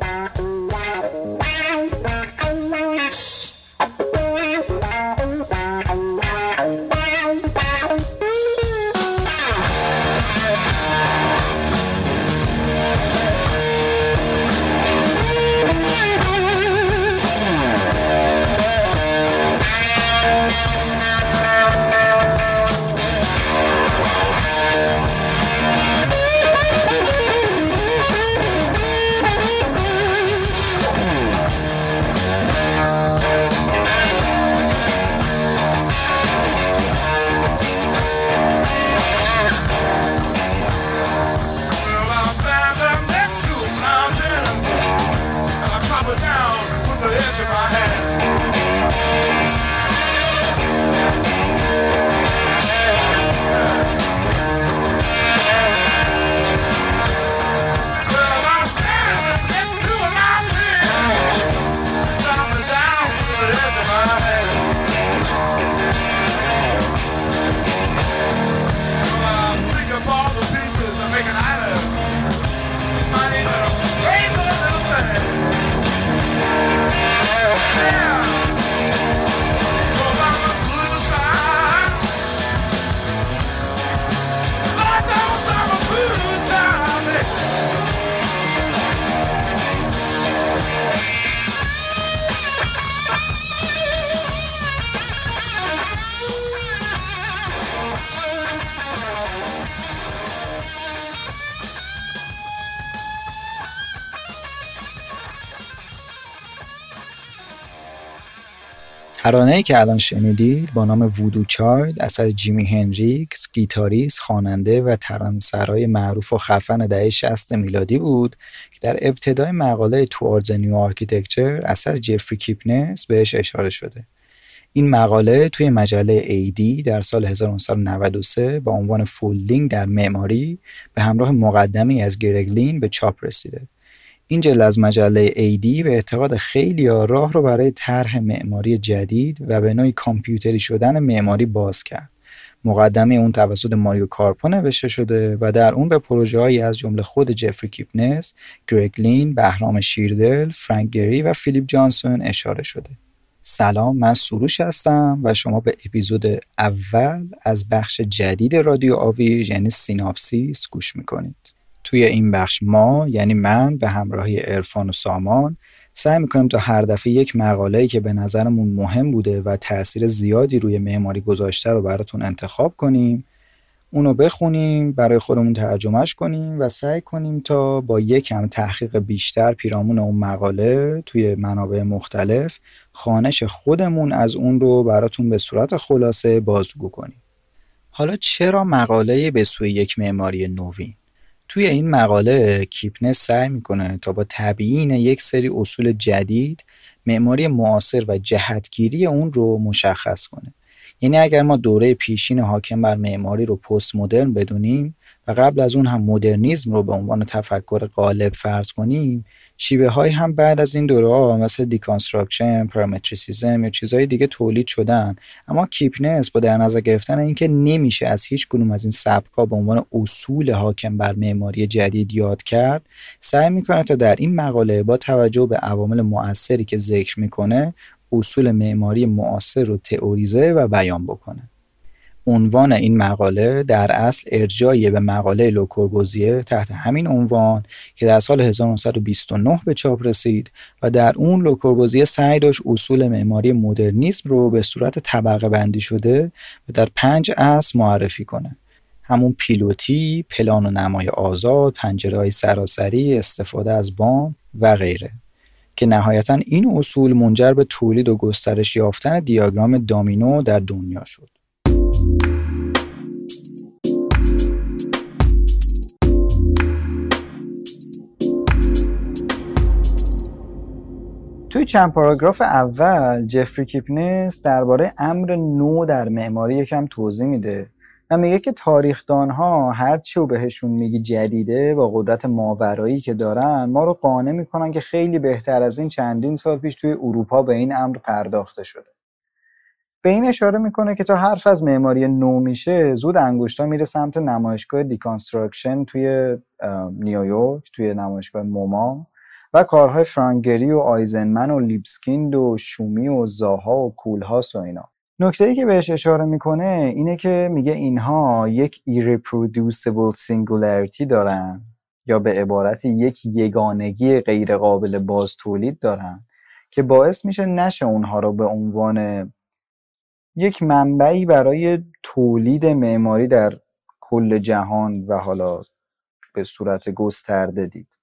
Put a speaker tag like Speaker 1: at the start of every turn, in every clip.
Speaker 1: Bye. ترانه‌ای که الان شنیدید با نام Voodoo Child اثر جیمی هندریکس گیتاریست خواننده و ترانه‌سرای معروف و خفن دهه 60 میلادی بود که در ابتدای مقاله Towards New Architecture اثر جفری کیپنس بهش اشاره شده. این مقاله توی مجله AD در سال 1993 با عنوان Folding در معماری به همراه مقدمه‌ای از گرگ لین به چاپ رسیده. این جلد از مجله AD به اعتقاد خیلی راه رو برای طرح معماری جدید و به نوعی کامپیوتری شدن معماری باز کرد. مقدمه اون توسط ماریو کارپو نوشته شده و در اون به پروژههایی از جمله خود جفری کیپنس، گرگ لین، بهرام شیردل، فرانک گری و فیلیپ جانسون اشاره شده. سلام من سروش هستم و شما به اپیزود اول از بخش جدید رادیو آوی یعنی Synopsis گوش می‌کنید. توی این بخش ما یعنی من به همراهی عرفان و سامان سعی می‌کنیم تا هر دفعه یک مقاله‌ای که به نظرمون مهم بوده و تاثیر زیادی روی معماری گذاشته رو براتون انتخاب کنیم اونو بخونیم برای خودمون ترجمهش کنیم و سعی کنیم تا با یکم تحقیق بیشتر پیرامون اون مقاله توی منابع مختلف خانش خودمون از اون رو براتون به صورت خلاصه بازگو کنیم. حالا چرا مقاله به سوی یک معماری نوین؟ توی این مقاله کیپنس سعی می‌کنه تا با تبیین یک سری اصول جدید معماری معاصر و جهتگیری اون رو مشخص کنه. یعنی اگر ما دوره پیشین حاکم بر معماری رو پست مدرن بدونیم و قبل از اون هم مدرنیزم رو به عنوان تفکر غالب فرض کنیم شیوه های هم بعد از این دوره ها مثل deconstruction، parametricism یا چیزهای دیگه تولید شدن. اما کیپنس با در نظر گرفتن اینکه نمیشه از هیچ کدوم از این سبک ها به عنوان اصول حاکم بر معماری جدید یاد کرد سعی می‌کنه تا در این مقاله با توجه به عوامل مؤثری که ذکر می‌کنه اصول معماری معاصر رو تئوریزه و بیان بکنه. عنوان این مقاله در اصل ارجایی به مقاله لوکوربوزیه تحت همین عنوان که در سال 1929 به چاپ رسید و در اون لوکوربوزیه سعی داشت اصول معماری مدرنیسم رو به صورت طبقه بندی شده و در پنج اصل معرفی کنه همون پیلوتی، پلان و نمای آزاد، پنجره های سراسری، استفاده از بام و غیره که نهایتا این اصول منجر به تولید و گسترش یافتن دیاگرام دامینو در دنیا شد. توی چند پاراگراف اول جفری کیپنس درباره امر نو در معماری یکم توضیح میده و میگه که تاریخدانها هرچی و بهشون میگی جدیده با قدرت ماورایی که دارن ما رو قانع می‌کنن که خیلی بهتر از این چندین سال پیش توی اروپا به این امر پرداخته شده. به این اشاره می‌کنه که تا حرف از معماری نو میشه زود انگشتا میره سمت نمایشگاه deconstruction توی نیویورک توی نمایشگاه MoMA. و کارهای فرانک گری و آیزنمن و لیبسکیند و شومی و زاها و کولهاس و اینا. نکته ای که بهش اشاره می‌کنه اینه که میگه اینها یک irreproducible singularity دارن یا به عبارت یک یگانگی غیرقابل باز تولید دارن که باعث میشه نشه اونها رو به عنوان یک منبعی برای تولید معماری در کل جهان و حالا به صورت گسترده دید.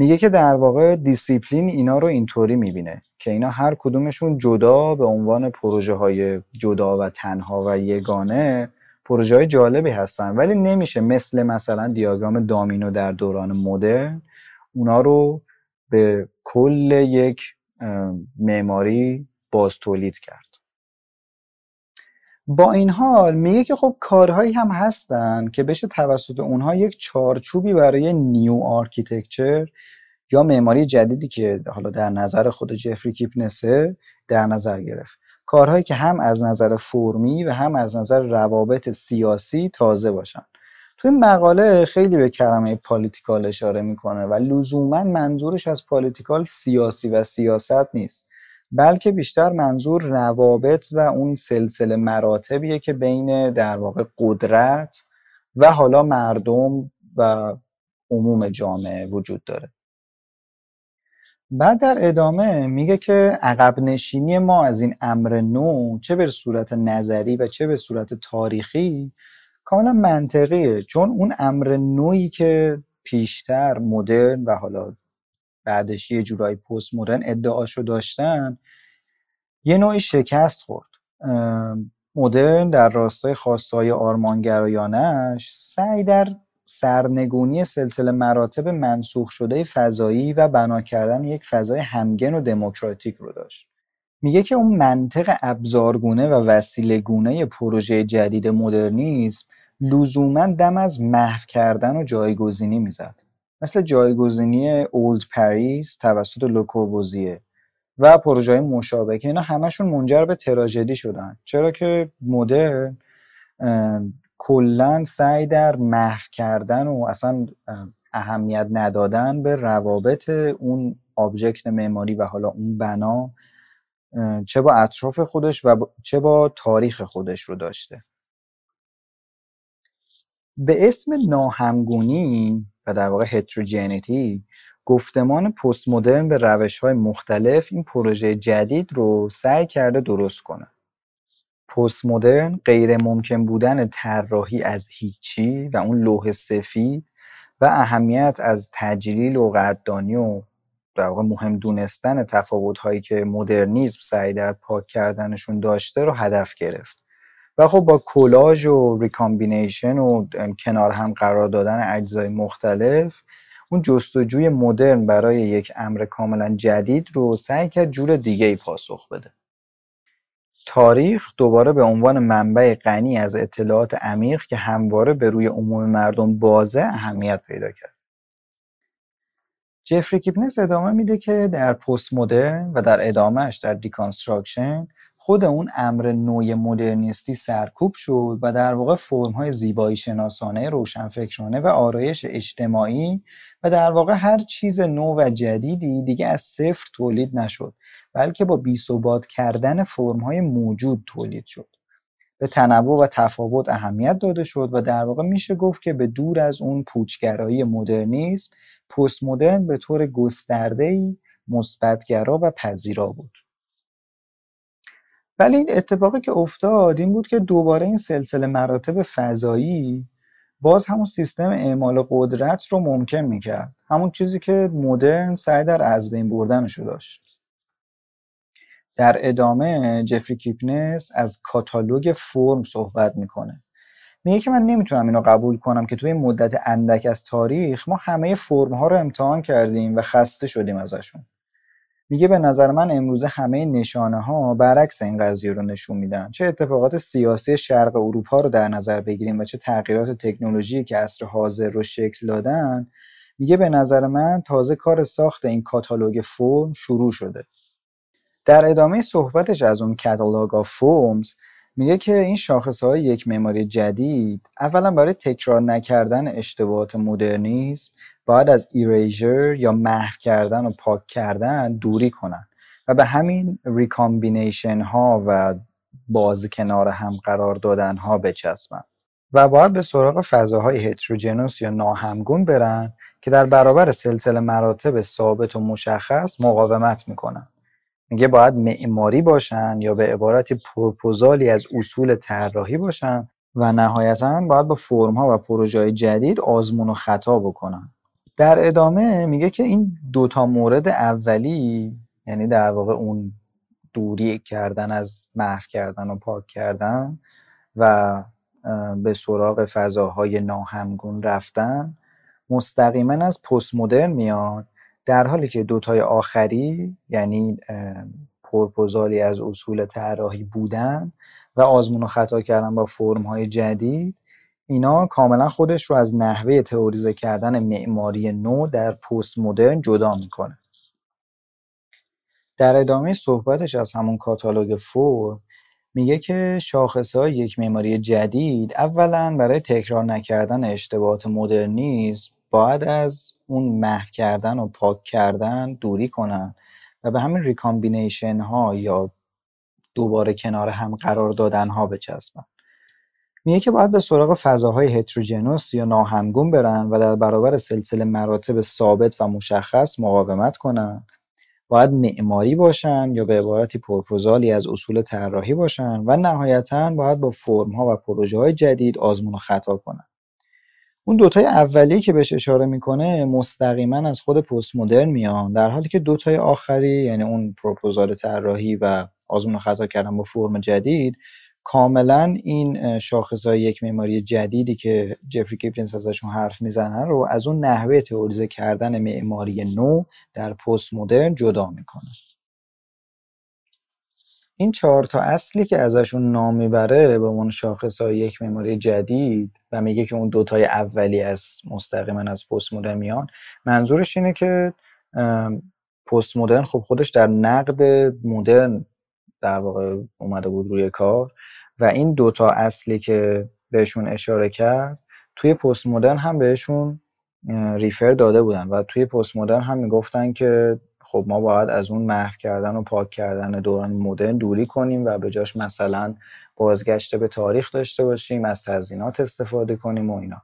Speaker 1: میگه که در واقع دیسیپلین اینا رو اینطوری می‌بینه که اینا هر کدومشون جدا به عنوان پروژه های جدا و تنها و یگانه پروژه های جالبی هستن. ولی نمیشه مثل مثلا دیاگرام دامینو در دوران مدرن اونا رو به کل یک معماری باز تولید کرد. با این حال میگه که خب کارهایی هم هستن که بشه توسط اونها یک چارچوبی برای new architecture یا معماری جدیدی که حالا در نظر خود جفری کیپنسه در نظر گرفت. کارهایی که هم از نظر فرمی و هم از نظر روابط سیاسی تازه باشن. تو این مقاله خیلی به کلمه political اشاره می‌کنه و لزوما منظورش از political سیاسی و سیاست نیست. بلکه بیشتر منظور روابط و اون سلسله مراتبیه که بین در واقع قدرت و حالا مردم و عموم جامعه وجود داره. بعد در ادامه میگه که عقب نشینی ما از این امر نو چه به صورت نظری و چه به صورت تاریخی کاملا منطقیه چون اون امر نوعی که پیشتر مدرن و حالا بعدش یه جورایی پست مدرن ادعاشو داشتن یه نوعی شکست خورد. مدرن در راستای خواستهای آرمانگرایانش سعی در سرنگونی سلسله مراتب منسوخ شده فضایی و بنا کردن یک فضای همگن و دموکراتیک رو داشت. میگه که اون منطق ابزارگونه و وسیله گونه پروژه جدید مدرنیسم لزوما دم از محو کردن و جایگزینی می‌زد. مثل جایگزینی اولد پاریس توسط لوکوربوزیه و پروژه مشابه که اینا همشون منجر به تراژدی شدن. چرا که مدرن کلا سعی در محو کردن و اصلا اهمیت ندادن به روابط اون آبجکت معماری و حالا اون بنا چه با اطراف خودش و چه با تاریخ خودش رو داشته. به اسم ناهمگونی در واقع هتروجنیتی گفتمان پست مدرن به روش های مختلف این پروژه جدید رو سعی کرده درست کنه. پست مدرن غیر ممکن بودن طراحی از هیچی و اون لوح سفید و اهمیت از تجلیل و قدردانی و در واقع مهم دونستن تفاوت هایی که مدرنیزم سعی در پاک کردنشون داشته رو هدف گرفت. و خب با کلاژ و recombination و کنار هم قرار دادن اجزای مختلف اون جستجوی مدرن برای یک امر کاملا جدید رو سعی کرد جور دیگه ای پاسخ بده تاریخ دوباره به عنوان منبع غنی از اطلاعات عمیق که همواره به روی عموم مردم بازه اهمیت پیدا کرد. جفری کیپنس ادامه میده که در پست مدرن و در ادامهش در deconstruction خود اون امر نو مدرنیستی سرکوب شد و در واقع فرم‌های زیبایی شناسانه روشنفکرانه و آرایش اجتماعی و در واقع هر چیز نو و جدیدی دیگه از صفر تولید نشد بلکه با بی‌ثبات کردن فرم‌های موجود تولید شد. به تنوع و تفاوت اهمیت داده شد و در واقع میشه گفت که به دور از اون پوچگرایی مدرنیسم پست مدرن به طور گسترده‌ای مثبتگرا و پذیرا بود. ولی این اتفاقی که افتاد این بود که دوباره این سلسله مراتب فضایی باز همون سیستم اعمال قدرت رو ممکن می‌کرد. همون چیزی که مدرن سعی در از بین بردنش رو داشت. در ادامه جفری کیپنس از کاتالوگ فرم صحبت می‌کنه. میگه که من نمی‌تونم اینو قبول کنم که توی مدت اندک از تاریخ ما همه فرم ها رو امتحان کردیم و خسته شدیم ازشون. میگه به نظر من امروزه همه نشانه ها برعکس این قضیه رو نشون میدن. چه اتفاقات سیاسی شرق اروپا رو در نظر بگیریم و چه تغییرات تکنولوژی که عصر حاضر رو شکل دادن میگه به نظر من تازه کار ساخت این کاتالوگ فرم شروع شده. در ادامه صحبتش از اون catalogue of forms میگه که این شاخصه های یک معماری جدید اولا برای تکرار نکردن اشتباهات مدرنیسم باید از erasure یا محو کردن و پاک کردن دوری کنن. و به همین recombination ها و باز کنار هم قرار دادن ها بچسبن. و باید به سراغ فضاهای heterogeneous یا ناهمگون برن که در برابر سلسله مراتب ثابت و مشخص مقاومت می‌کنن. میگه باید معماری باشن یا به عبارتی پرپوزالی از اصول طراحی باشن و نهایتا باید با فرم ها و پروژه جدید آزمون و خطا بکنن. در ادامه میگه که این دوتا مورد اولی یعنی در واقع اون دوری کردن از محو کردن و پاک کردن و به سراغ فضاهای ناهمگون رفتن مستقیما از پست مدرن میاد در حالی که دوتای آخری یعنی پرپوزالی از اصول طراحی بودن و آزمون و خطا کردن با فرم های جدید اینا کاملا خودش رو از نحوه تئوریزه کردن معماری نو در پست مدرن جدا می‌کنه. در ادامه صحبتش از همون کاتالوگ فرم میگه که های یک معماری جدید اولا برای تکرار نکردن اشتباهات مدرنیسم باید از اون محو کردن و پاک کردن دوری کنن و به همین recombination ها یا دوباره کنار هم قرار دادن ها بچسبن. میگه که باید به سراغ فضاهای heterogeneous یا ناهمگون برن و در برابر سلسله مراتب ثابت و مشخص مقاومت کنن. باید معماری باشن یا به عبارتی پرپوزالی از اصول طراحی باشن و نهایتا باید با فرم ها و پروژه های جدید آزمون و خطا کنن. اون دوتای اولی که بهش اشاره می‌کنه مستقیما از خود پست مدرن میان در حالی که دوتای آخری یعنی اون پروپوزال طراحی و آزمون و خطا کردن با فرم جدید کاملا این شاخصه‌ای یک معماری جدیدی که جفری کیپنس ازشون حرف می‌زنن رو از اون نحوه تئوریزه کردن معماری نو در پست مدرن جدا می‌کنه این چهار تا اصلی که ازشون نام می‌بره به عنوان شاخص یک معماری جدید و میگه که اون دوتای اولی از مستقیما از پست مدرن میان منظورش اینه که پست مدرن خب خودش در نقد مدرن در واقع اومده بود روی کار و این دوتا اصلی که بهشون اشاره کرد توی پست مدرن هم بهشون ریفر داده بودن و توی پست مدرن هم می‌گفتن که خب ما باید از اون محو کردن و پاک کردن دوران مدرن دوری کنیم و به جاش مثلا بازگشت به تاریخ داشته باشیم از تزینات استفاده کنیم و اینا.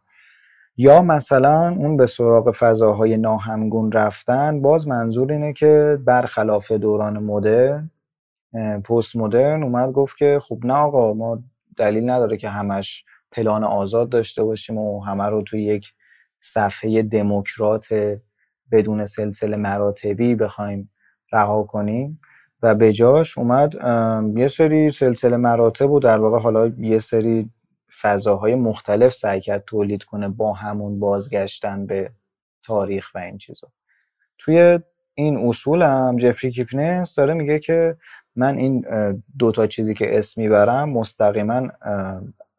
Speaker 1: یا مثلا اون به سراغ فضاهای ناهمگون رفتن باز منظور اینه که برخلاف دوران مدرن پست مدرن اومد گفت که خب نه آقا ما دلیل نداره که همش پلان آزاد داشته باشیم و همه رو توی یک صفحه دموکرات بدون سلسله مراتبی بخوایم رها کنیم. و به جاش اومد یه سری سلسله مراتب و در واقع حالا یه سری فضاهای مختلف سعی کرد تولید کنه با همون بازگشتن به تاریخ و این چیزا. توی این اصول هم جفری کیپنس داره میگه که من این دوتا چیزی که اسم می‌برم مستقیما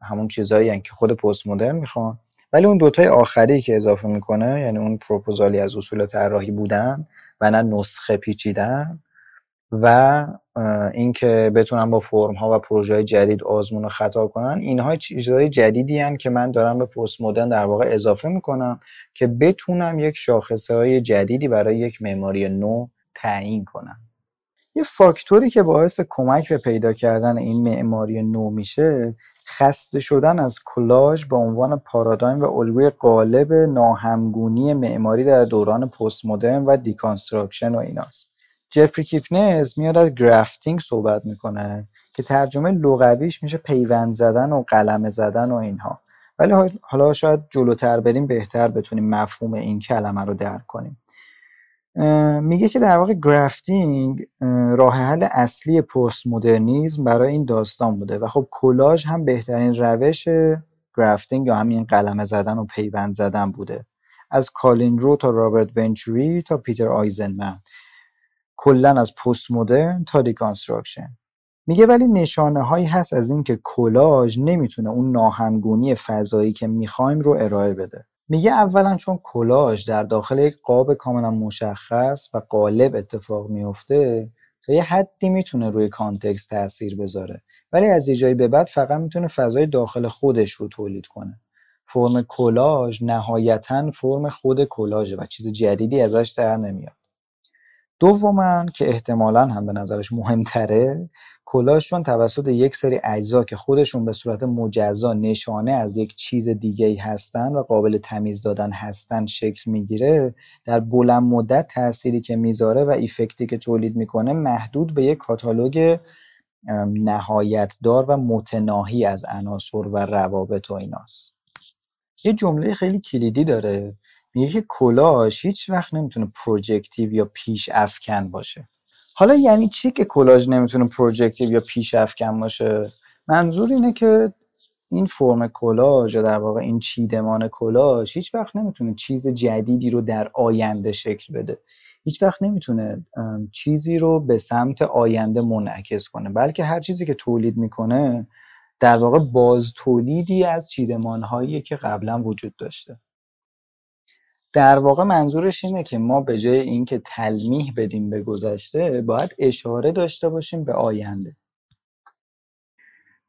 Speaker 1: همون چیزهایی که خود پست مدرن می‌خوان. ولی اون دوتای آخری که اضافه می‌کنه یعنی اون پروپوزالی از اصول طراحی بودن و نه نسخه پیچیدن و اینکه بتونن با فرم ها و پروژه جدید آزمون و خطا کنن اینها چیزهای جدیدی هن که من دارم به پست مدرن در واقع اضافه می‌کنم که بتونم یک شاخصه های جدیدی برای یک معماری نو تعیین کنم. یه فاکتوری که باعث کمک به پیدا کردن این معماری نو میشه خسته شدن از کلاژ به عنوان پارادایم و الگوی غالب ناهمگونی معماری در دوران پست مدرن و deconstruction و ایناست. جفری کیپنز میاد از grafting صحبت می‌کنه که ترجمه لغویش میشه پیوند زدن و قلمه زدن و اینها. ولی حالا شاید جلوتر بریم بهتر بتونیم مفهوم این کلمه رو درک کنیم. میگه که در واقع grafting راه حل اصلی پست مدرنیزم برای این داستان بوده و خب کلاژ هم بهترین روش grafting یا همین قلمه زدن و پیوند زدن بوده. از کالین رو تا رابرت ونچوری تا پیتر آیزنمن. کلا از پست مدرن تا deconstruction میگه ولی نشانه هایی هست از اینکه کلاژ نمی‌تونه اون ناهمگونی فضایی که می‌خوایم رو ارائه بده. میگه اولا چون کلاژ در داخل یک قاب کاملا مشخص و قالب اتفاق میفته تا یه حدی می‌تونه روی context تاثیر بذاره. ولی از یه جایی به بعد فقط می‌تونه فضای داخل خودش رو تولید کنه. فرم کلاژ نهایتا فرم خود کلاژه و چیز جدیدی ازش در نمیاد. دوما که احتمالا هم به نظرش مهمتره کلاژ چون توسط یک سری اجزا که خودشون به صورت مجزا نشانه از یک چیز دیگه هستن و قابل تمیز دادن هستن شکل می‌گیره در بلند مدت تأثیری که می‌ذاره و ایفکتی که تولید می‌کنه محدود به یک کاتالوگ نهایت دار و متناهی از عناصر و روابط و ایناست. یه جمله خیلی کلیدی داره میگه که کلاژ هیچ وقت نمی‌تونه projective یا پیش افکن باشه. حالا یعنی چی که کلاژ نمی‌تونه projective یا پیش افکن باشه؟ منظور اینه که این فرم کلاژ یا در واقع این چیدمان کلاژ هیچ وقت نمی‌تونه چیز جدیدی رو در آینده شکل بده. هیچ وقت نمی‌تونه چیزی رو به سمت آینده منعکس کنه. بلکه هر چیزی که تولید می‌کنه در واقع باز تولیدی از چیدمان هایی که قبلا وجود داشته. در واقع منظورش اینه که ما به جای اینکه تلمیح بدیم به گذشته باید اشاره داشته باشیم به آینده.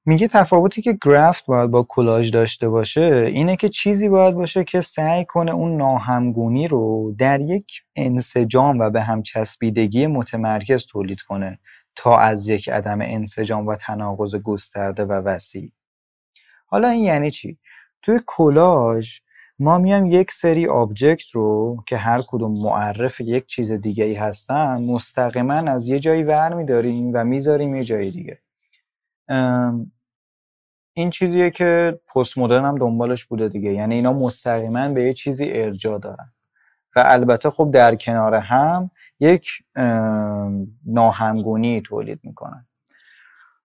Speaker 1: میگه تفاوتی که گرافت باید با کلاژ داشته باشه اینه که چیزی باید باشه که سعی کنه اون ناهمگونی رو در یک انسجام و به هم چسبیدگی متمرکز تولید کنه تا از یک عدم انسجام و تناقض گسترده و وسیع. حالا این یعنی چی؟ توی کلاژ ما میایم یک سری object رو که هر کدوم معرف یک چیز دیگه ای هستن مستقیما از یه جایی ور میداریم و می‌ذاریم یه جای دیگه. این چیزیه که پست مدرن هم دنبالش بوده دیگه. یعنی اینا مستقیما به یه چیزی ارجاع دارن. و البته خب در کنار هم یک ناهمگونی تولید می‌کنن.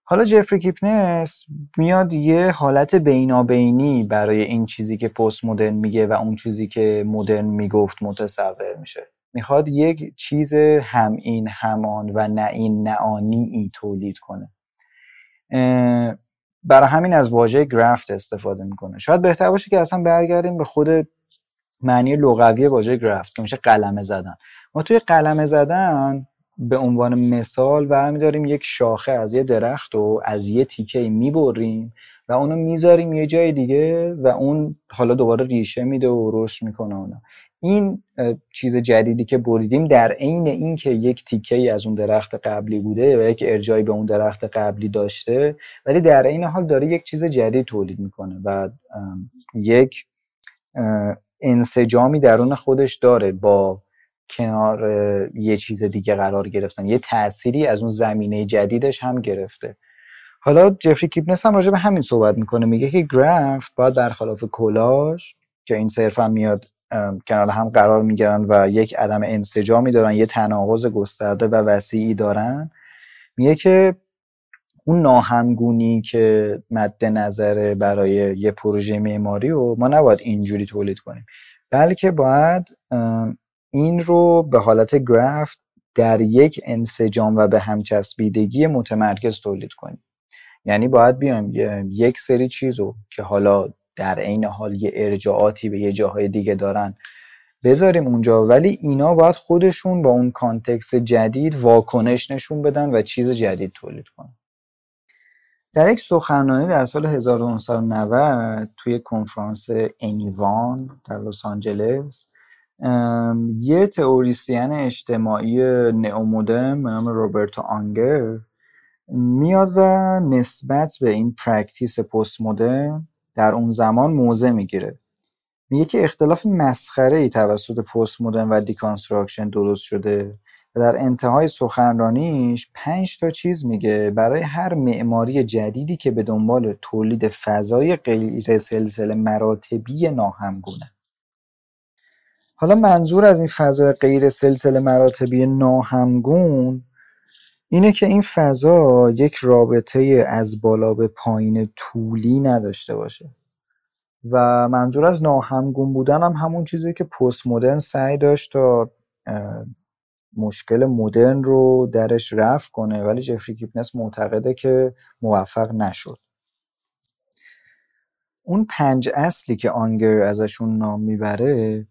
Speaker 1: حالا جفری کیپنس میاد یه حالت بینابینی برای این چیزی که پست مدرن میگه و اون چیزی که مدرن می‌گفت متصور میشه. می‌خواد یک چیز هم این همان و نه این نه آنی ای تولید کنه. برای همین از واژه گرافت استفاده می‌کنه. شاید بهتر باشه که اصلا برگردیم به خود معنی لغوی واژه گرافت که میشه قلمه زدن. ما توی قلمه زدن به عنوان مثال برمیداریم یک شاخه از یه درخت و از یه تیکه می‌بریم و اونو می‌ذاریم یه جای دیگه و اون حالا دوباره ریشه میده و رشد می‌کنه اونا این چیز جدیدی که بریدیم در عین این که یک تیکه ای از اون درخت قبلی بوده و یک ارجایی به اون درخت قبلی داشته ولی در این حال داره یک چیز جدید تولید می‌کنه و یک انسجامی درون خودش داره با کنار یه چیز دیگه قرار گرفتن. یه تأثیری از اون زمینه جدیدش هم گرفته. حالا جفری کیپنس هم راجع به همین صحبت می‌کنه. میگه که گرافت باید برخلاف کلاژ که این صرفا میاد کنار هم قرار می‌گیرن و یک عدم انسجامی دارن یه تناقض گسترده و وسیعی دارن. میگه که اون ناهمگونی که مد نظره برای یه پروژه معماری و ما نباید اینجوری تولید کنیم. بلکه باید این رو به حالت گرافت در یک انسجام و به همچسبیدگی متمرکز تولید کنیم. یعنی باید بیایم یک سری چیز رو که حالا در عین حال یه ارجاعاتی به یه جاهای دیگه دارن بذاریم اونجا ولی اینا باید خودشون با اون کانتکست جدید واکنش نشون بدن و چیز جدید تولید کنن. در یک سخنرانی در سال 1990 توی کنفرانس anyone در لس آنجلس یه تئوریسین اجتماعی نئومدرن به نام روبرتو آنگر میاد و نسبت به این practice پست مدرن در اون زمان موضع می‌گیره. میگه که اختلاف مسخره ای توسط پست مدرن و deconstruction درست شده و در انتهای سخنرانیش پنج تا چیز میگه برای هر معماری جدیدی که به دنبال تولید فضای غیر سلسله مراتبی ناهمگونه. حالا منظور از این فضای غیر سلسله مراتبی ناهمگون اینه که این فضا یک رابطه از بالا به پایین طولی نداشته باشه. و منظور از ناهمگون بودن هم همون چیزی که پست مدرن سعی داشت تا مشکل مدرن رو درش رفع کنه ولی جفری کیپنس معتقده که موفق نشد. اون پنج اصلی که آنگر ازشون نام می‌بره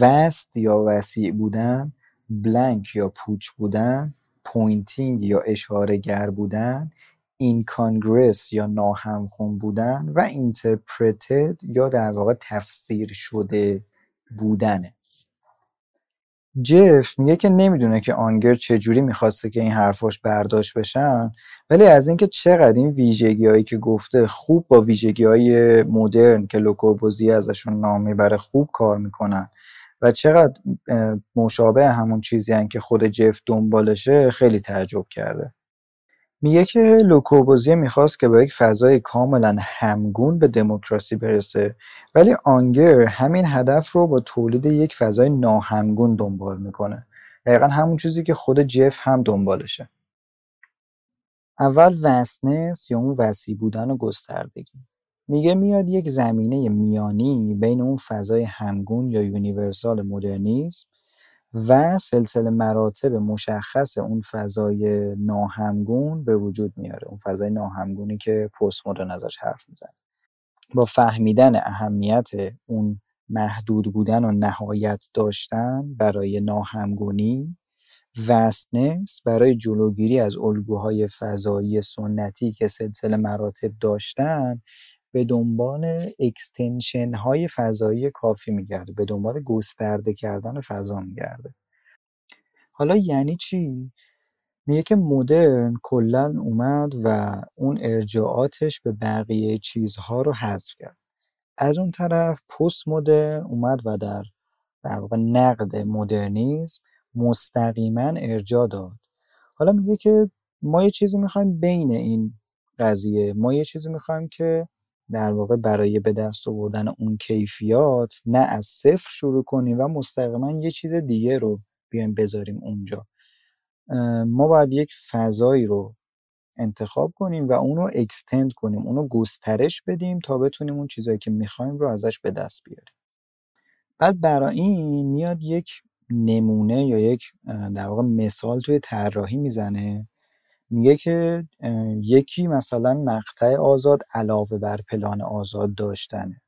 Speaker 1: vast یا وسیع بودن blank یا پوچ بودن pointing یا اشاره‌گر بودن incongruous یا ناهمخون بودن و interpreted یا در واقع تفسیر شده بودنه. جف میگه که نمی‌دونه که آنگر چجوری می‌خواسته که این حرفاش برداشت بشن ولی از اینکه چقدر این ویژگی هایی که گفته خوب با ویژگی های مدرن که لوکوربوزی ازشون نام می‌بره خوب کار می‌کنن. و چقدر مشابه همون چیزی هن که خود جف دنبالشه خیلی تعجب کرده. میگه که لوکوربوزیه می‌خواست که با یک فضای کاملا همگون به دموکراسی برسه ولی آنگر همین هدف رو با تولید یک فضای ناهمگون دنبال می‌کنه. دقیقا همون چیزی که خود جف هم دنبالشه. اول وسنس یا اون وسیع بودن و گستردگی. میگه میاد یک زمینه میانی بین اون فضای همگون یا یونیورسال مدرنیسم و سلسله مراتب مشخص اون فضای ناهمگون به وجود میاره. اون فضای ناهمگونی که پست مدرن ازش حرف می‌زنه. با فهمیدن اهمیت اون محدود بودن و نهایت داشتن برای ناهمگونی vastness برای جلوگیری از الگوهای فضایی سنتی که سلسله مراتب داشتن به دنبال extension های فضایی کافی میگرده به دنبال گسترده کردن فضا میگرده. حالا یعنی چی؟ میگه که مدرن کلا اومد و اون ارجاعاتش به بقیه چیزها رو حذف کرد. از اون طرف پست مدرن اومد و در در واقع نقد مدرنیزم مستقیما ارجاع داد. حالا میگه که ما یه چیزی می‌خوایم بین این قضیه ما یه چیزی می‌خوایم که در واقع برای به دست آوردن اون کیفیات نه از صفر شروع کنیم و مستقیما یه چیز دیگه رو بیایم بذاریم اونجا. ما باید یک فضایی رو انتخاب کنیم و اون رو اکستند کنیم اون رو گسترش بدیم تا بتونیم اون چیزایی که می‌خوایم رو ازش به دست بیاریم. بعد برای این میاد یک نمونه یا یک در واقع مثال توی طراحی می‌زنه. میگه که یکی مثلا مقطع آزاد علاوه بر پلان آزاد داشتنه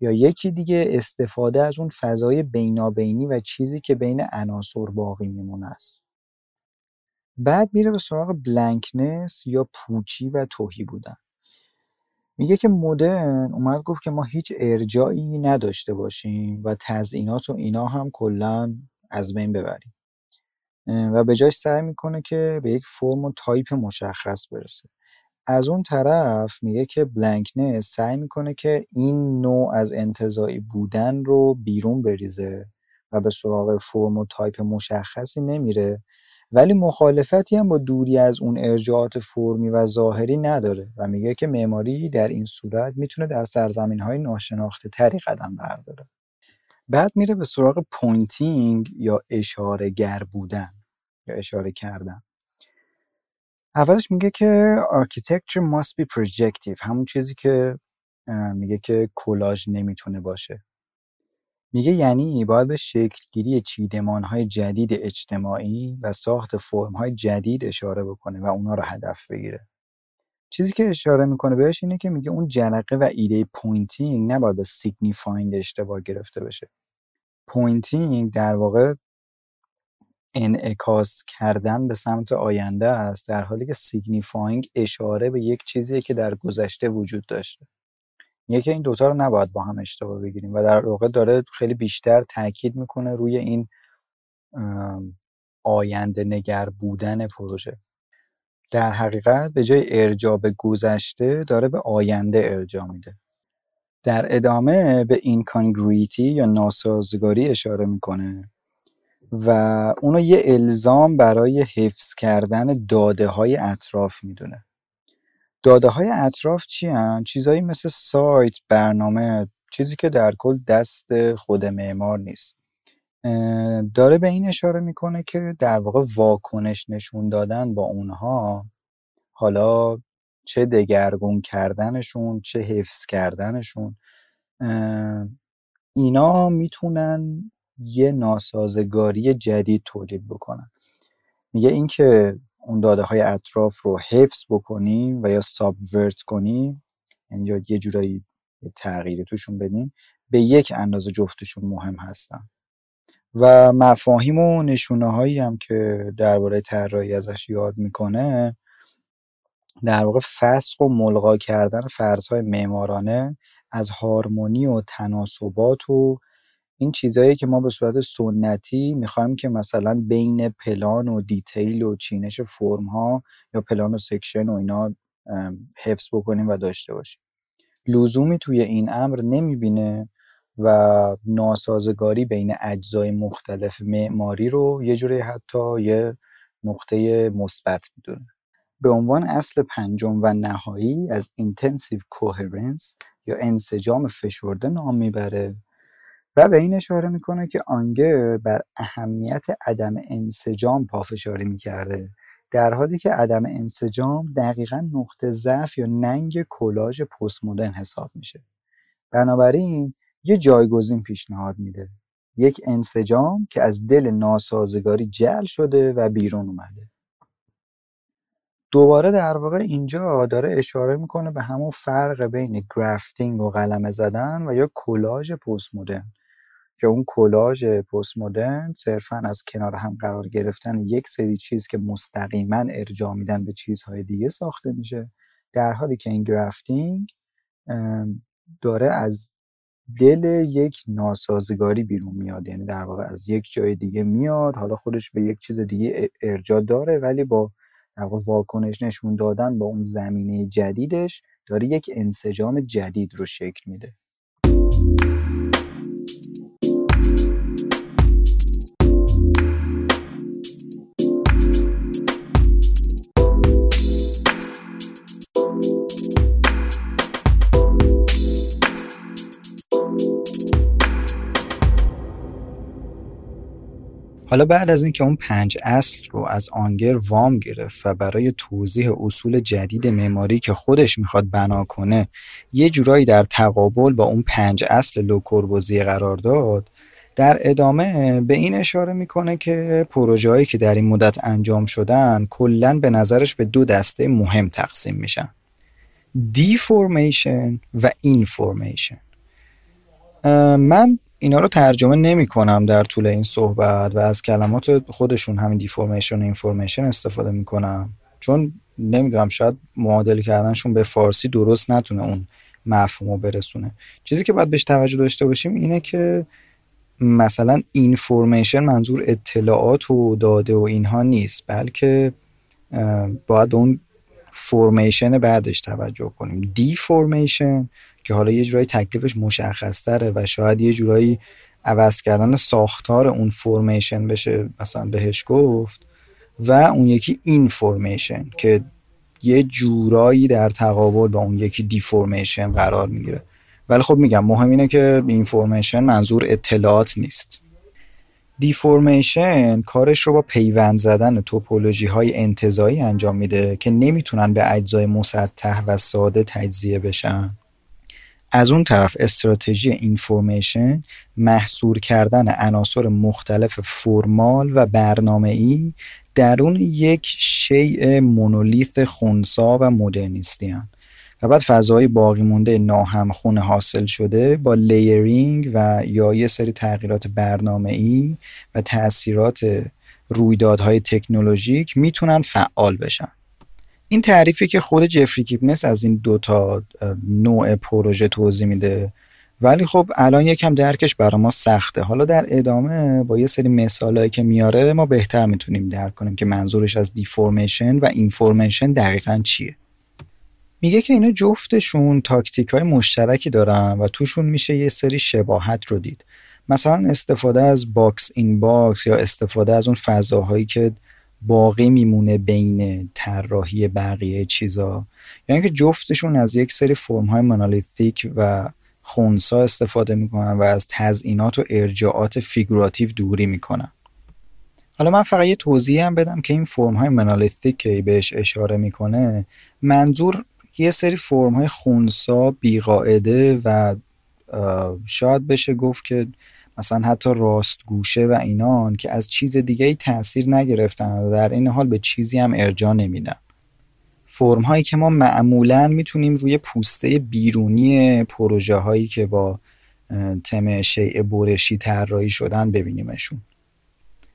Speaker 1: یا یکی دیگه استفاده از اون فضای بینابینی و چیزی که بین عناصر باقی میمونه است. بعد میره به سراغ بلنکنس یا پوچی و توهی بودن. میگه که مدرن اومد گفت که ما هیچ ارجاعی نداشته باشیم و تزئینات و اینا هم کلا از بین ببریم. و به جاش سعی می‌کنه که به یک فرم و تایپ مشخص برسه. از اون طرف میگه که blankness سعی می‌کنه که این نوع از انتزاعی بودن رو بیرون بریزه و به سراغ فرم و تایپ مشخصی نمیره ولی مخالفتی هم با دوری از اون ارجاعات فرمی و ظاهری نداره و میگه که معماری در این صورت می‌تونه در سرزمین های ناشناخته تری قدم برداره. بعد میره به سراغ pointing یا اشاره گر بودن یا اشاره کردن. اولش میگه که architecture must be projective همون چیزی که میگه که کلاژ نمی‌تونه باشه. میگه یعنی باید به شکلگیری چیدمانهای جدید اجتماعی و ساخت فرمهای جدید اشاره بکنه و اونا رو هدف بگیره. چیزی که اشاره می‌کنه بهش اینه که میگه اون جرقه و ایده pointing نباید با signifying اشتباه گرفته بشه. pointing در واقع انعکاس کردن به سمت آینده است در حالی که signifying اشاره به یک چیزیه که در گذشته وجود داشته. یکی این دوتا رو نباید با هم اشتباه بگیریم و در واقع داره خیلی بیشتر تاکید می‌کنه روی این آینده نگر بودن پروژه. در حقیقت به جای ارجاع به گذشته داره به آینده ارجاع میده. در ادامه به اینکانگریتی یا ناسازگاری اشاره می‌کنه و اونو یه الزام برای حفظ کردن داده های اطراف می‌دونه. داده های اطراف چی هن؟ چیزهایی مثل سایت، برنامه چیزی که در کل دست خود معمار نیست. داره به این اشاره می‌کنه که در واقع واکنش نشون دادن با اونها حالا چه دگرگون کردنشون چه حفظ کردنشون اینا می‌تونن یه ناسازگاری جدید تولید بکنن. میگه اینکه اون داده های اطراف رو حفظ بکنیم و یا سابورت کنیم یعنی یا یه جورایی تغییری توشون بدیم به یک اندازه جفتشون مهم هستن. و مفاهیم و نشونه هایی هم که درباره طراحی ازش یاد می‌کنه در واقع فسخ و ملغا کردن فرض‌های معمارانه از هارمونی و تناسبات و این چیزایی که ما به صورت سنتی می‌خوایم که مثلا بین پلان و detail و چینش فرم‌ها یا پلان و section و اینا حفظ بکنیم و داشته باشیم. لزومی توی این امر نمی‌بینه و ناسازگاری بین اجزای مختلف معماری رو یه جوری حتی یه نقطه مثبت می‌دونه. به عنوان اصل پنجم و نهایی از intensive coherence یا انسجام فشرده نام می‌بره و به این اشاره می‌کنه که آنگر بر اهمیت عدم انسجام پافشاری می‌کرده در حالی که عدم انسجام دقیقا نقطه ضعف یا ننگ کلاژ پست مدرن حساب میشه. بنابراین یه جایگزین پیشنهاد میده. یک انسجام که از دل ناسازگاری جل شده و بیرون اومده. دوباره در واقع اینجا داره اشاره می‌کنه به همون فرق بین گرافتینگ و قلمه زدن و یا کلاژ پست مدرن که اون کلاژ پست مدرن صرفا از کنار هم قرار گرفتن یک سری چیز که مستقیما ارجاع میدن به چیزهای دیگه ساخته میشه. در حالی که این گرافتینگ داره از دل یک ناسازگاری بیرون میاد. یعنی در واقع از یک جای دیگه میاد حالا خودش به یک چیز دیگه ارجاع داره ولی با در واقع واکنش نشون دادن با اون زمینه جدیدش داره یک انسجام جدید رو شکل میده. حالا بعد از اینکه اون پنج اصل رو از آنگر وام گرفت و برای توضیح اصول جدید معماری که خودش می‌خواد بنا کنه یه جورایی در تقابل با اون پنج اصل لوکوربوزیه قرار داد در ادامه به این اشاره می‌کنه که پروژه که در این مدت انجام شدن کلا به نظرش به دو دسته مهم تقسیم میشن. deformation و information. من اینا رو ترجمه نمی کنم در طول این صحبت و از کلمات خودشون همین deformation و information استفاده می کنم چون نمی‌دونم شاید معادل کردنشون به فارسی درست نتونه اون مفهوم رو برسونه. چیزی که باید بهش توجه داشته باشیم اینه که مثلا information منظور اطلاعات و داده و اینها نیست بلکه باید اون formation بعدش توجه کنیم. deformation که حالا یه جورایی تکلیفش مشخص تره و شاید یه جورایی عوض کردن ساختار اون formation بشه مثلا بهش گفت و اون یکی information که یه جورایی در تقابل با اون یکی deformation قرار می‌گیره. ولی خب میگم مهم اینه که information منظور اطلاعات نیست. deformation کارش رو با پیوند زدن توپولوژی های انتزاعی انجام میده که نمی‌تونن به اجزای مسطح و ساده تجزیه بشن. از اون طرف استراتژی اینفورمیشن محصور کردن عناصر مختلف فرمال و برنامه در درون یک شیء مونولیت خونسا و مدرنیستی هم. و بعد فضای باقی مونده ناهمخون حاصل شده با لیرینگ و یا یه سری تغییرات برنامه ای و تاثیرات رویدادهای تکنولوژیک می‌تونن فعال بشن این تعریفی که خود جفری کیپنس از این دوتا نوع پروژه توضیح میده. ولی خب الان یکم درکش برای ما سخته. حالا در ادامه با یه سری مثالهایی که میاره ما بهتر می‌تونیم درک کنیم که منظورش از deformation و information دقیقا چیه. میگه که اینا جفتشون تاکتیک های مشترکی دارن و توشون میشه یه سری شباهت رو دید. مثلا استفاده از box in box یا استفاده از اون فضاهایی که باقی میمونه بین طراحی بقیه چیزا. یعنی که جفتشون از یک سری فرم های مونولیتیک و خونسا استفاده می‌کنن و از تزئینات و ارجاعات فیگوراتیو دوری می‌کنن. حالا من فقط یه توضیح هم بدم که این فرم های monolithic که بهش اشاره می‌کنه منظور یه سری فرم های خونسا بیقاعده و شاید بشه گفت که مثلا حتی راست گوشه و اینان که از چیز دیگه ای تاثیر نگرفتن و در این حال به چیزی هم ارجا نمیدن. فرم هایی که ما معمولا می‌تونیم روی پوسته بیرونی پروژه هایی که با تم شیء برشی طراحی شدن ببینیمشون.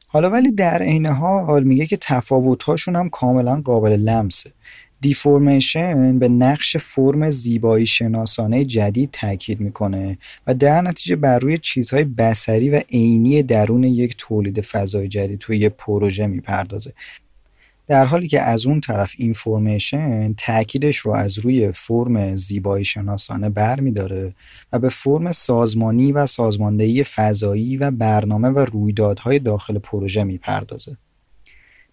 Speaker 1: حالا ولی در عین حال میگه که تفاوت‌هاشون هم کاملا قابل لمسه. دیفورمیشن به نقش فرم زیبایی شناسانه جدید تاکید می‌کنه و در نتیجه بر روی چیزهای بسری و عینی درون یک تولید فضای جدید توی یک پروژه می‌پردازه. در حالی که از اون طرف اینفورمیشن تاکیدش رو از روی فرم زیبایی شناسانه بر میداره و به فرم سازمانی و سازماندهی فضایی و برنامه و رویدادهای داخل پروژه می‌پردازه.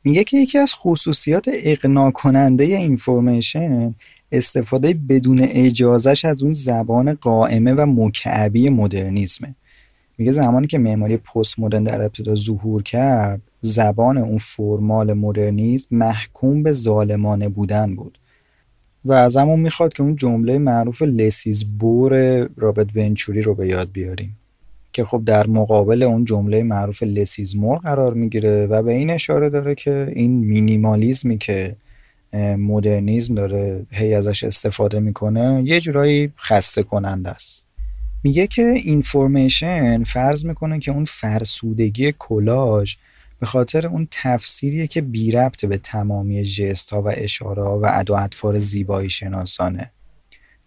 Speaker 1: میگه که یکی از خصوصیات اقناع کننده اینفورمیشن استفاده بدون اجازش از اون زبان قائمه و مکعبی مدرنیسمه. میگه زمانی که معماری پست مدرن در ابتدا ظهور کرد زبان اون فرمال مدرنیسم محکوم به ظالمانه بودن بود. و از همون می‌خواد که اون جمله معروف لسیز بور رابرت ونچوری رو به یاد بیاریم. که خب در مقابل اون جمله معروف لسیزمور قرار می‌گیره و به این اشاره داره که این مینیمالیزمی که مدرنیزم داره هی ازش استفاده می‌کنه یه جورایی خسته کننده است. میگه که اینفورمیشن فرض می‌کنه که اون فرسودگی کلاژ به خاطر اون تفسیریه که بی ربط به تمامی جست ها و اشاره ها و ادو زیبایی شناسانه.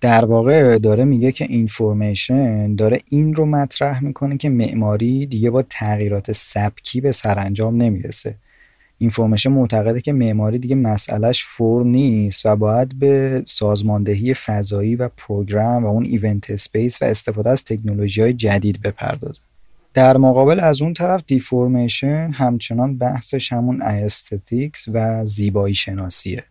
Speaker 1: در واقع داره میگه که اینفورمیشن داره این رو مطرح می‌کنه که معماری دیگه با تغییرات سبکی به سرانجام نمی‌رسه. information معتقده که معماری دیگه مسئلهش فرم نیست و باید به سازماندهی فضایی و program و اون event space و استفاده از تکنولوژی های جدید بپردازه. در مقابل از اون طرف deformation همچنان بحثش همون aesthetics و زیبایی شناسیه.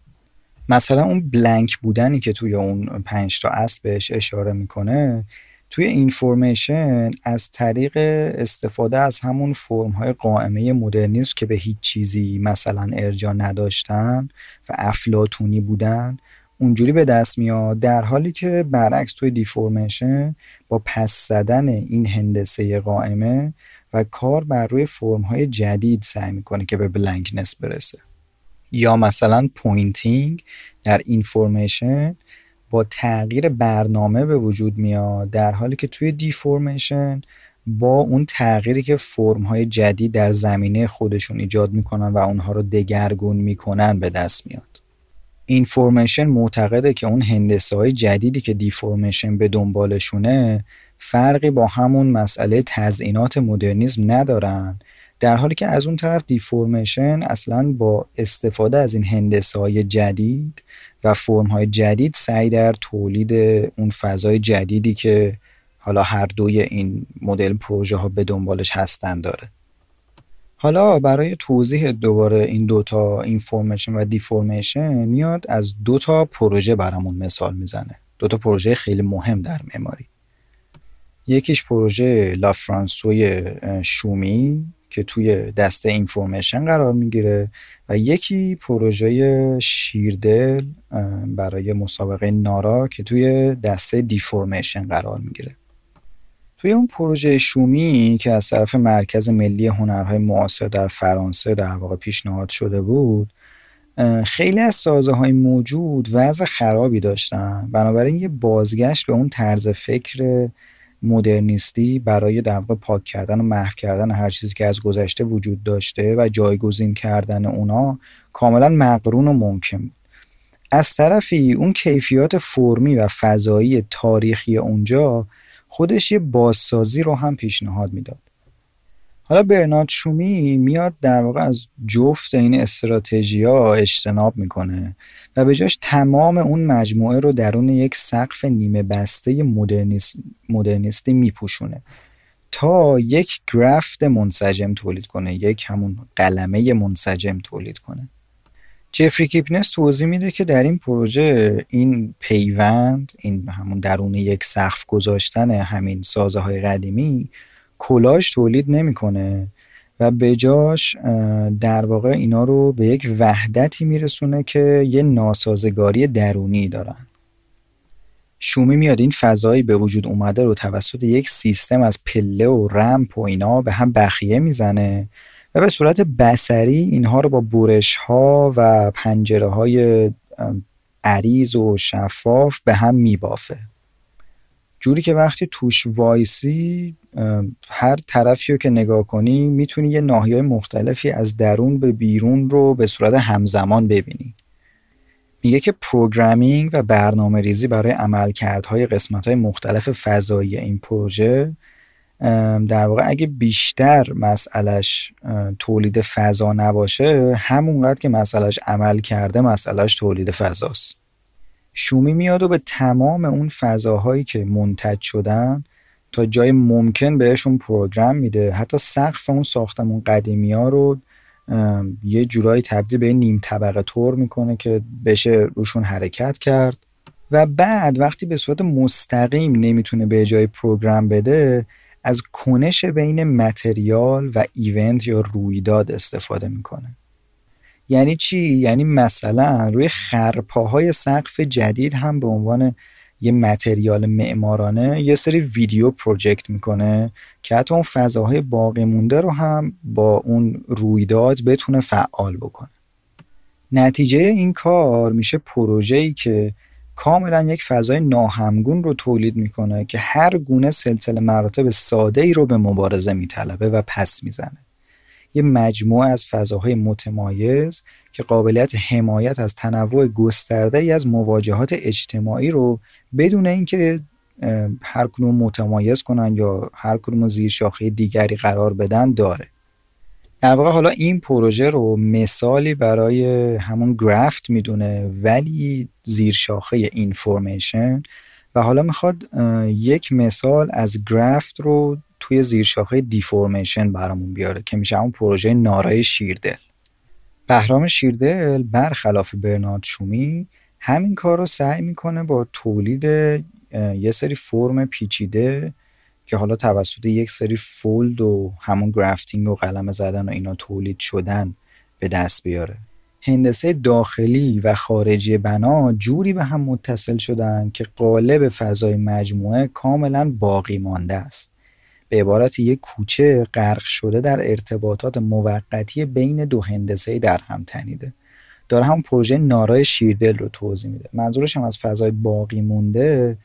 Speaker 1: مثلا اون blank بودنی که توی اون پنج تا اصل بهش اشاره می‌کنه توی information از طریق استفاده از همون فرم های قائمه مدرنیسم که به هیچ چیزی مثلا ارجاع نداشتن و افلاطونی بودن اونجوری به دست میاد در حالی که برعکس توی deformation با پس زدن این هندسه قائمه و کار بر روی فرم های جدید سعی می‌کنه که به blankness برسه. یا مثلا pointing در information با تغییر برنامه به وجود میاد در حالی که توی deformation با اون تغییری که فرم های جدید در زمینه خودشون ایجاد می‌کنن و اونها رو دگرگون می‌کنن به دست میاد. اینفورمیشن معتقده که اون هندسه های جدیدی که دیفورمیشن به دنبالشونه فرقی با همون مسئله تزئینات مدرنیزم ندارن در حالی که از اون طرف دیفورمیشن اصلا با استفاده از این هندسه های جدید و فرم های جدید سعی در تولید اون فضای جدیدی که حالا هر دوی این مدل پروژه ها به دنبالش هستن داره. حالا برای توضیح دوباره این دوتا اینفورمیشن و دیفورمیشن میاد از دوتا پروژه برامون مثال می‌زنه. دوتا پروژه خیلی مهم در معماری. یکیش پروژه لافرانسوی شومی که توی دسته اینفورمیشن قرار می‌گیره و یکی پروژه شیردل برای مسابقه نارا که توی دسته دیفورمیشن قرار می‌گیره. توی اون پروژه شومی که از طرف مرکز ملی هنرهای معاصر در فرانسه در واقع پیشنهاد شده بود خیلی از سازه های موجود وضع خرابی داشتن. بنابراین یه بازگشت به اون طرز فکر مدرنیستی برای در پاک کردن و محو کردن هر چیزی که از گذشته وجود داشته و جایگزین کردن اونا کاملا مقرون و ممکن بود. از طرفی اون کیفیات فرمی و فضایی تاریخی اونجا خودش یه بازسازی رو هم پیشنهاد می‌داد. حالا برنارد شومی میاد در واقع از جفت این استراتژی ها اجتناب می‌کنه و به جاش تمام اون مجموعه رو درون یک سقف نیمه بسته مدرنیستی میپوشونه تا یک گرفت منسجم تولید کنه یک همون قلمه منسجم تولید کنه. جفری کیپنس توضیح میده که در این پروژه این پیوند این همون درون یک سقف گذاشتن همین سازه های قدیمی کلاش تولید نمی‌کنه و به جاش در واقع اینا رو به یک وحدتی میرسونه که یه ناسازگاری درونی دارن. شومی میاد این فضایی به وجود اومده رو توسط یک سیستم از پله و رمپ و اینا به هم بخیه می‌زنه و به صورت بصری اینها رو با برش ها و پنجره های عریض و شفاف به هم میبافه. جوری که وقتی توش وایسی هر طرفی رو که نگاه کنی می‌تونی یه ناحیه مختلفی از درون به بیرون رو به صورت همزمان ببینی. میگه که programming و برنامه ریزی برای عملکردهای قسمت های مختلف فضایی این پروژه در واقع اگه بیشتر مسئلهش تولید فضا نباشه همونقدر که مسئلهش عمل کرده مسئلهش تولید فضاست. شومی میاد و به تمام اون فضاهایی که منتج شدن تا جای ممکن بهشون پروگرام میده. حتی سقف اون ساختمون قدیمی ها رو یه جورایی تبدیل به نیم طبقه طور می‌کنه که بشه روشون حرکت کرد. و بعد وقتی به صورت مستقیم نمی‌تونه به جای پروگرام بده از کنش بین متریال و ایونت یا رویداد استفاده می‌کنه. یعنی چی؟ یعنی مثلا روی خرپاهای سقف جدید هم به عنوان یه متریال معمارانه یه سری ویدیو پروژکت می‌کنه که حتی اون فضاهای باقی مونده رو هم با اون رویداد بتونه فعال بکنه. نتیجه این کار میشه پروژه‌ای که کاملا یک فضای ناهمگون رو تولید می‌کنه که هر گونه سلسله مراتب ساده ای رو به مبارزه میطلبه و پس می‌زنه. یه مجموعه از فضاهای متمایز که قابلیت حمایت از تنوع گسترده ای از مواجهات اجتماعی رو بدون اینکه هر کدوم متمایز کنن یا هر کدوم زیر شاخه دیگری قرار بدن داره. در واقع حالا این پروژه رو مثالی برای همون گرافت می‌دونه ولی زیر شاخه اینفورمیشن. و حالا می‌خواد یک مثال از گرافت رو توی زیر شاخه دیفورمیشن برامون بیاره که میشه همون پروژه نارای شیردل. بهرام شیردل برخلاف برنارد شومی همین کار رو سعی می‌کنه با تولید یه سری فرم پیچیده که حالا توسط یک سری فولد و همون گرافتینگ و قلم زدن و اینا تولید شدن به دست بیاره. هندسه داخلی و خارجی بنا جوری به هم متصل شدن که قالب فضای مجموعه کاملا باقی مانده است. به عبارت یک کوچه غرق شده در ارتباطات موقتی بین دو هندسه در هم تنیده. داره هم پروژه نارای شیردل رو توضیح میده. منظورش هم از فضای باقی مونده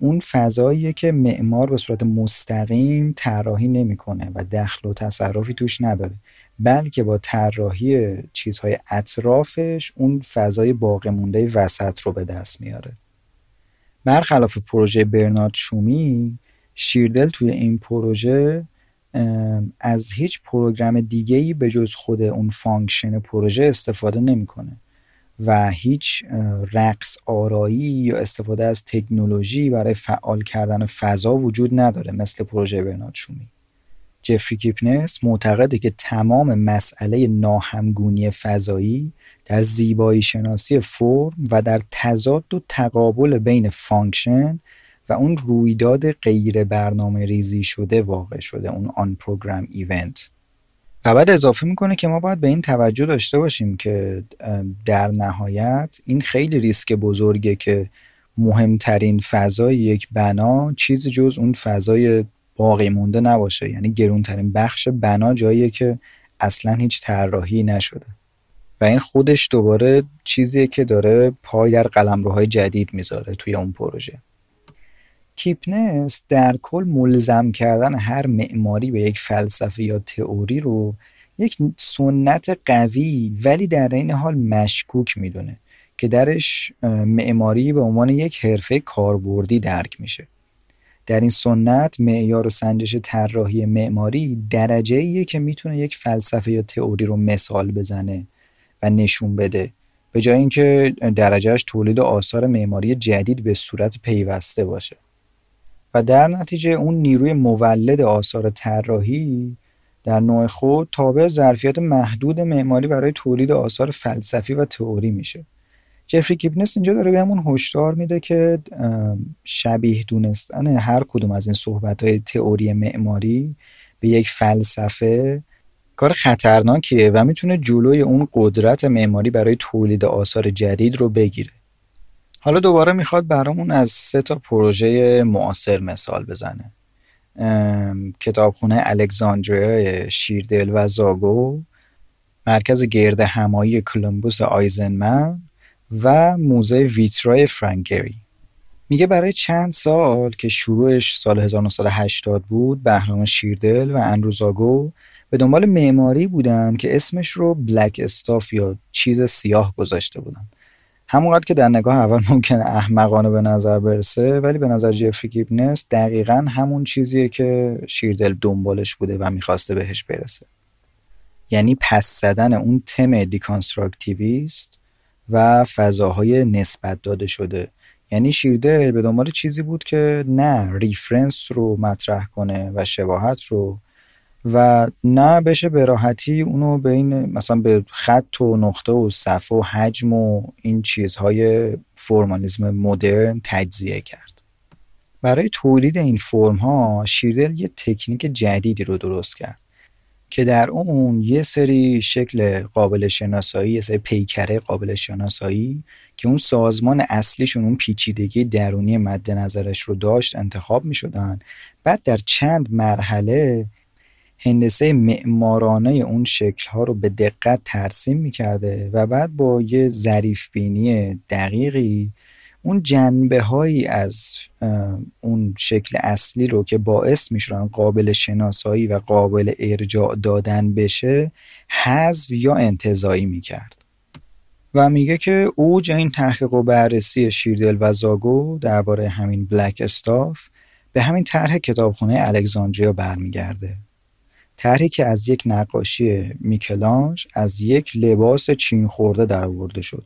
Speaker 1: اون فضاییه که معمار به صورت مستقیم طراحی نمی‌کنه و دخل و تصرفی توش نداره بلکه با طراحی چیزهای اطرافش اون فضای باقی مونده وسط رو به دست میاره. برخلاف پروژه برنارد شومی شیردل توی این پروژه از هیچ program دیگه ای به جز خود اون function پروژه استفاده نمی‌کنه و هیچ رقص آرایی یا استفاده از تکنولوژی برای فعال کردن فضا وجود نداره مثل پروژه برنارد شومی جفری کیپنس معتقده که تمام مسئله ناهمگونی فضایی در زیبایی شناسی فرم و در تضاد و تقابل بین function و اون رویداد غیر برنامه ریزی شده واقع شده اون آن پروگرام ایونت و بعد اضافه می‌کنه که ما باید به این توجه داشته باشیم که در نهایت این خیلی ریسک بزرگه که مهمترین فضای یک بنا چیزی جز اون فضای باقی مونده نباشه. یعنی گرونترین بخش بنا جاییه که اصلا هیچ طراحی نشده. و این خودش دوباره چیزیه که داره پای در قلمروهای جدید می‌ذاره توی اون پروژه. کیپنس در کل ملزم کردن هر معماری به یک فلسفه یا تئوری رو یک سنت قوی ولی در این حال مشکوک می‌دونه که درش معماری به عنوان یک حرفه کاربردی درک میشه. در این سنت معیار و سنجش طراحی معماری درجه ایه که می‌تونه یک فلسفه یا تئوری رو مثال بزنه و نشون بده. به جای اینکه درجهش تولید آثار معماری جدید به صورت پیوسته باشه. و در نتیجه اون نیروی مولد آثار طراحی در نوع خود تابع ظرفیت محدود معماری برای تولید آثار فلسفی و تئوری میشه. جفری کیپنس اینجا داره بهمون هشدار میده که شبیه دونستن هر کدوم از این صحبت های تئوری معماری به یک فلسفه کار خطرناکیه و می‌تونه جلوی اون قدرت معماری برای تولید آثار جدید رو بگیره. حالا دوباره می‌خواد برامون از سه تا پروژه معاصر مثال بزنه. کتابخونه الکساندریا شیردل و زاگو مرکز گرد همایی کلمبوس آیزنمن و موزه ویترای فرانگری میگه برای چند سال که شروعش سال 1980 بود بهرام شیردل و اندروزاگو به دنبال معماری بودن که اسمش رو بلک استاف یا چیز سیاه گذاشته بودن. همونقدر که در نگاه اول ممکنه احمقانه به نظر برسه ولی به نظر جفری کیپنس دقیقا همون چیزیه که شیردل دنبالش بوده و می‌خواسته بهش برسه. یعنی پس زدن اون تم deconstructivist و فضاهای نسبت داده شده. یعنی شیردل به دنبال چیزی بود که نه reference رو مطرح کنه و شباهت رو و نه بشه به راحتی اونو به این مثلا به خط و نقطه و صفحه و حجم و این چیزهای فرمالیزم مدرن تجزیه کرد. برای تولید این فرم ها شیردل یه تکنیک جدیدی رو درست کرد که در اون یه سری شکل قابل شناسایی یه سری پیکره قابل شناسایی که اون سازمان اصلیشون اون پیچیدگی درونی مد نظرش رو داشت انتخاب می شدن بعد در چند مرحله هندسه معمارانه اون شکل ها رو به دقت ترسیم می کرده و بعد با یه ظریف بینی دقیقی اون جنبه هایی از اون شکل اصلی رو که باعث میشن قابل شناسایی و قابل ارجاع دادن بشه حذف یا انتظایی می‌کرد. و میگه که اوج این تحقیق و بررسی شیردل و زاگو درباره همین بلک استاف به همین طرح کتابخونه الکساندریا برمیگرده. طرحی که از یک نقاشی میکلانج از یک لباس چین خورده در آورده شد.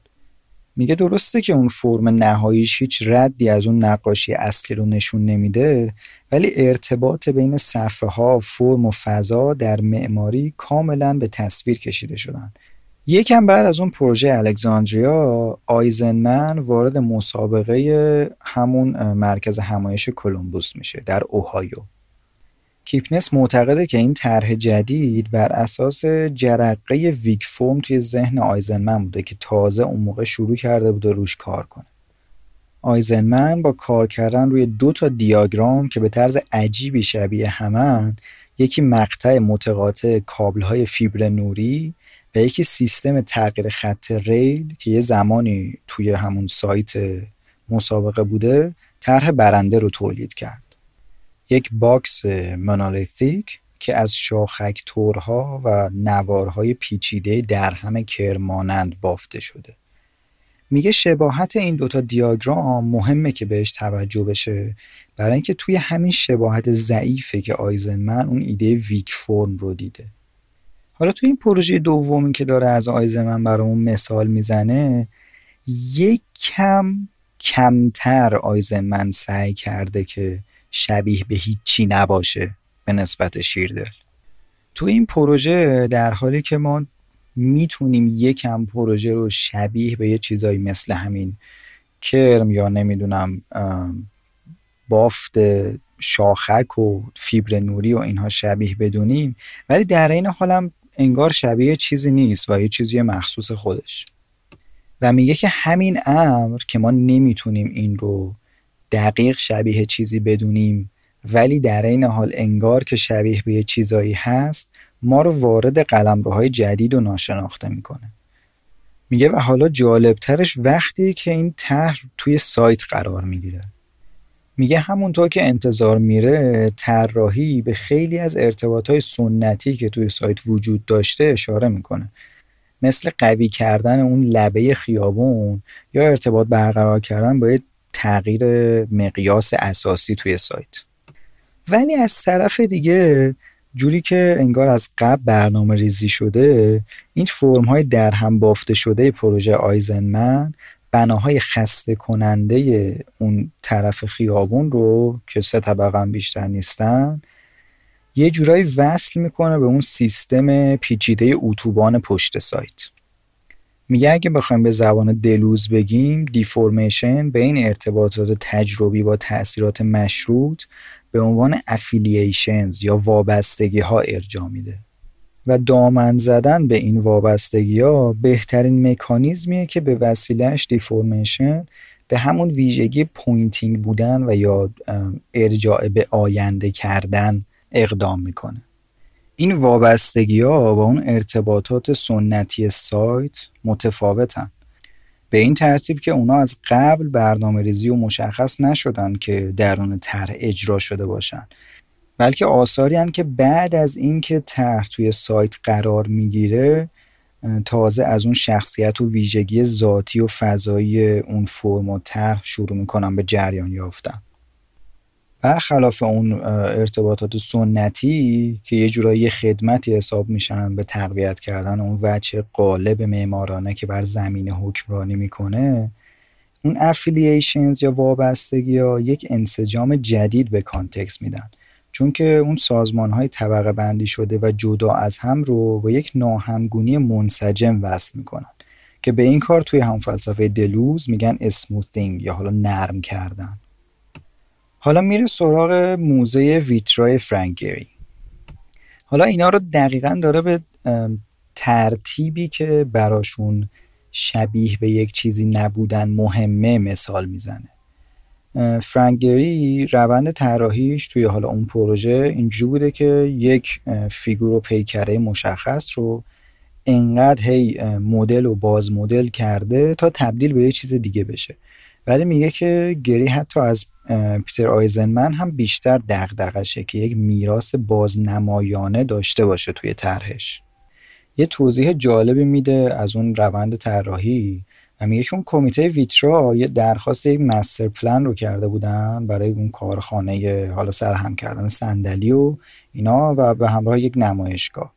Speaker 1: میگه درسته که اون فرم نهاییش هیچ ردی از اون نقاشی اصلی رو نشون نمیده ولی ارتباط بین صفحه ها فرم و فضا در معماری کاملا به تصویر کشیده شدن. یکم بعد از اون پروژه الکساندریا آیزنمن وارد مسابقه همون مرکز همایش کلمبوس میشه در اوهایو. کیپنس معتقده که این طرح جدید بر اساس جرقه ویک فرم توی ذهن آیزنمن بوده که تازه اون موقع شروع کرده بوده روش کار کنه. آیزنمن با کار کردن روی دو تا دیاگرام که به طرز عجیبی شبیه همن یکی مقطع متقاطع های فیبر نوری و یکی سیستم تغییر خط ریل که یه زمانی توی همون سایت مسابقه بوده طرح برنده رو تولید کرد. یک box monolithic که از شاخک تورها و نوارهای پیچیده در همه کرمانند بافته شده. میگه شباهت این دوتا دیاگرام مهمه که بهش توجه بشه. برای اینکه توی همین شباهت ضعیفه که آیزنمن اون ایده weak form رو دیده. حالا توی این پروژه دومی که داره از آیزنمن برامون مثال می‌زنه یک کم کمتر آیزنمن سعی کرده که شبیه به هیچی نباشه به نسبت شیردل. تو این پروژه در حالی که ما می‌تونیم یکم پروژه رو شبیه به یه چیزایی مثل همین کرم یا نمی‌دونم بافت شاخک و فیبر نوری و اینها شبیه بدونیم ولی در این حالم انگار شبیه چیزی نیست و یه چیزی مخصوص خودش. و میگه که همین امر که ما نمی‌تونیم این رو دقیق شبیه چیزی بدونیم ولی در این حال انگار که شبیه به چیزایی هست ما رو وارد قلمروهای جدید و ناشناخته می‌کنه. میگه و حالا جالبترش وقتی که این طرح توی سایت قرار می‌گیره. میگه همونطور که انتظار میره طراحی به خیلی از ارتباطهای سنتی که توی سایت وجود داشته اشاره می‌کنه. مثل قوی کردن اون لبه خیابون یا ارتباط برقرار کردن با تغییر مقیاس اساسی توی سایت. ولی از طرف دیگه جوری که انگار از قبل برنامه ریزی شده این فرم های در هم بافته شده پروژه آیزنمن بناهای خسته کننده اون طرف خیابون رو که سه طبقه بیشتر نیستن یه جورایی وصل می‌کنه به اون سیستم پیچیده اتوبان پشت سایت. میگه اگه بخوایم به زبان دلوز بگیم deformation به این ارتباطات تجربی با تاثیرات مشروط به عنوان affiliations یا وابستگی ها ارجا میده و دامن زدن به این وابستگی ها بهترین مکانیزمیه که به وسیلهش deformation به همون ویژگی pointing بودن و یا ارجاع به آینده کردن اقدام می‌کنه. این وابستگی ها با اون ارتباطات سنتی سایت متفاوتن. به این ترتیب که اونا از قبل برنامه ریزی و مشخص نشدن که درون طرح اجرا شده باشن. بلکه آثاری هن که بعد از اینکه طرح توی سایت قرار می‌گیره تازه از اون شخصیت و ویژگی ذاتی و فضایی اون فرم و طرح شروع می‌کنن به جریان یافتن. برخلاف اون ارتباطات سنتی که یه جورایی خدمتی حساب میشن به تقویت کردن اون وجه قالب معمارانه که بر زمین حکمرانی می‌کنه اون affiliations یا وابستگی ها یک انسجام جدید به context میدن. چون که اون سازمان های طبقه بندی شده و جدا از هم رو با یک ناهمگونی منسجم وصل می‌کنن که به این کار توی هم فلسفه دلوز میگن smoothing یا حالا نرم کردن. حالا میره سراغ موزه ویترای فرانگری حالا اینا رو دقیقا داره به ترتیبی که براشون شبیه به یک چیزی نبودن مهمه مثال می‌زنه. فرانگری روند طراحیش توی حالا اون پروژه اینجوری بوده که یک فیگور و پیکره مشخص رو انقدر هی مدل و باز مدل کرده تا تبدیل به یه چیز دیگه بشه. ولی میگه که گری حتی از پیتر آیزنمن هم بیشتر دغدغشه که یک میراث بازنمایانه داشته باشه توی طرحش. یه توضیح جالبی میده از اون روند طراحی و میگه که اون کمیته ویترا یه درخواست یک مستر پلان رو کرده بودن برای اون کارخانه حالا سرهم کردن صندلی و اینا و به همراه یک نمایشگاه.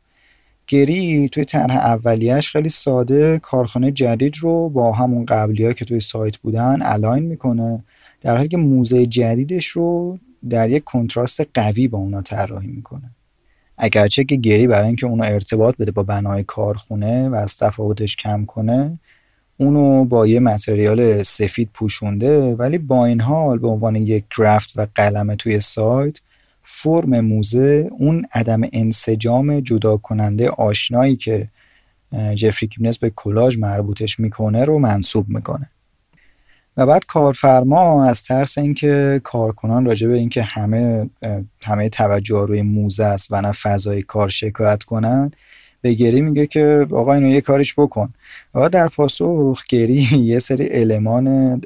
Speaker 1: گری توی طرح اولیش خیلی ساده کارخانه جدید رو با همون قبلی که توی سایت بودن الاین می‌کنه در حالی که موزه جدیدش رو در یک کنتراست قوی با اونا طراحی می‌کنه. اگرچه که گری برای اینکه اونو ارتباط بده با بنای کارخونه و از تفاوتش کم کنه اونو با یه متریال سفید پوشونده ولی با این حال به عنوان یک گرافت و قلمه توی سایت فرم موزه اون عدم انسجام جدا کننده آشنایی که جفری کیمنس به کلاژ مربوطش می‌کنه رو منصوب می‌کنه. و بعد کارفرما از ترس اینکه کارکنان راجع به اینکه همه همه توجه روی موزه است و نه فضای کار شکایت کنن به گری میگه که آقا اینو یه کاریش بکن. و در پاسخ گری یه سری المان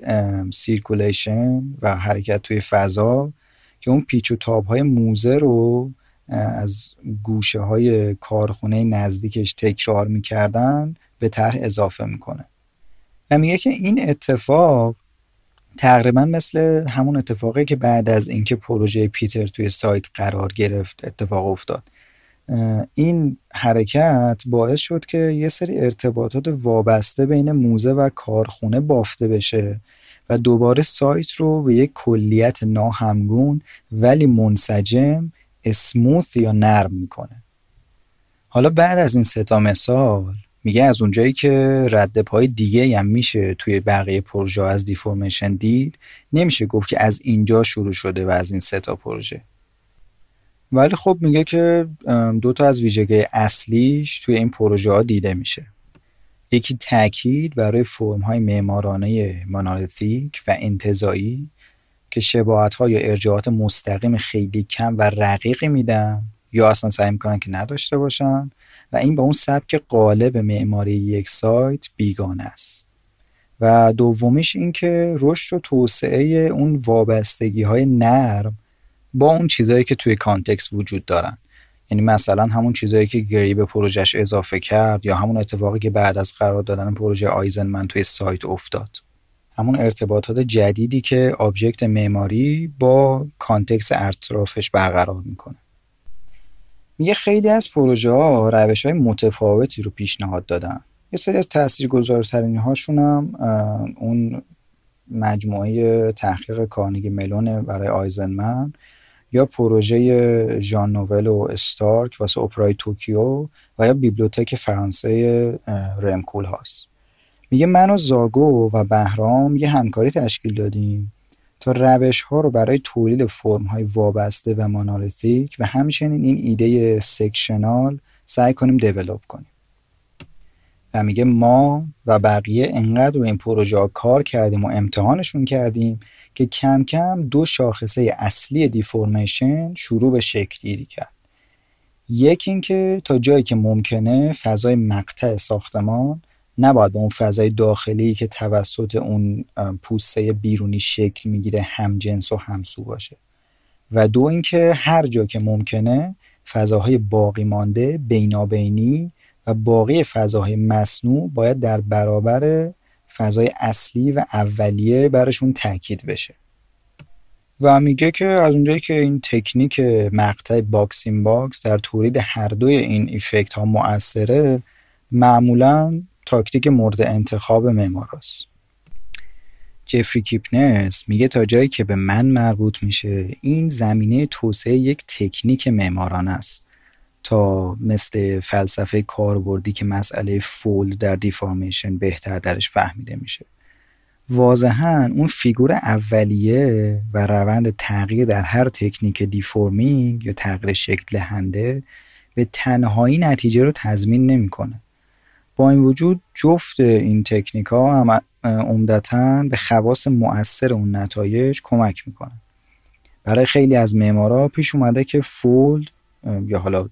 Speaker 1: circulation و حرکت توی فضا که اون پیچ و تاب های موزه رو از گوشه های کارخونه نزدیکش تکرار می‌کردن به طرح اضافه می‌کنه. و میگه که این اتفاق تقریبا مثل همون اتفاقی که بعد از اینکه پروژه پیتر توی سایت قرار گرفت اتفاق افتاد. این حرکت باعث شد که یه سری ارتباطات وابسته بین موزه و کارخونه بافته بشه و دوباره سایت رو به یک کلیت ناهمگون ولی منسجم اسموث یا نرم می‌کنه. حالا بعد از این ستا مثال میگه از اونجایی که رد پای دیگه هم میشه توی بقیه پروژه از دیفورمیشن دید نمیشه گفت که از اینجا شروع شده و از این ستا پروژه. ولی خب میگه که دو تا از ویژگی اصلیش توی این پروژه ها دیده میشه. یکی تاکید برای فرم های معمارانه و انتظایی که شباهت ها یا ارجاعات مستقیم خیلی کم و رقیقی میدن یا اصلا سعی می‌کنن که نداشته باشن. و این با اون سبک قالب معماری یک سایت بیگانه است. و دومیش این که رشد و توسعه اون وابستگی های نرم با اون چیزهایی که توی context وجود دارن. یعنی مثلا همون چیزهایی که گری به پروژهش اضافه کرد یا همون اتفاقی که بعد از قرار دادن پروژه آیزنمن توی سایت افتاد. همون ارتباطات جدیدی که object معماری با context اطرافش برقرار می‌کنه. میگه خیلی از پروژه ها روش های متفاوتی رو پیشنهاد دادن. یه سری از تاثیرگذارترین هاشون هم اون مجموعه تحقیق کارنگی ملون برای آیزنمن یا پروژه ژان نوول و استارک واسه اپرای توکیو و یا bibliothèque فرانسه رم کولهاست. میگه من و زاگو و بهرام یه همکاری تشکیل دادیم. روش ها رو برای تولید فرم های وابسته و monolithic و همچنین این ایده sectional سعی کنیم دیولوب کنیم. و میگه ما و بقیه انقدر رو این پروژه کار کردیم و امتحانشون کردیم که کم کم دو شاخصه اصلی دیفورمیشن شروع به شکل گیری کرد. یکی اینکه تا جایی که ممکنه فضای مقطع ساختمان نباید به اون فضای داخلی که توسط اون پوسته بیرونی شکل می‌گیره همجنس و همسو باشه. و دو اینکه هر جا که ممکنه فضاهای باقی مانده بینابینی و باقی فضاهای مصنوع باید در برابر فضای اصلی و اولیه برشون تاکید بشه. و میگه که از اونجایی که این تکنیک مقطع box in box در تولید هر دوی این effect ها مؤثره معمولا تاکتیک مورد انتخاب معماراست. جفری کیپنس میگه تا جایی که به من مربوط میشه این زمینه توسعه یک تکنیک معمارانه است. تا مثل فلسفه کاربردی که مسئله fold در deformation بهتر درش فهمیده میشه. واضحا اون فیگور اولیه و روند تغییر در هر تکنیک deforming یا تغییر شکل دهنده به تنهایی نتیجه رو تضمین نمی‌کنه. با این وجود جفت این تکنیک ها هم عمدتا به خواص مؤثر اون نتایج کمک می‌کنن. برای خیلی از معمارا پیش اومده که fold یا حالا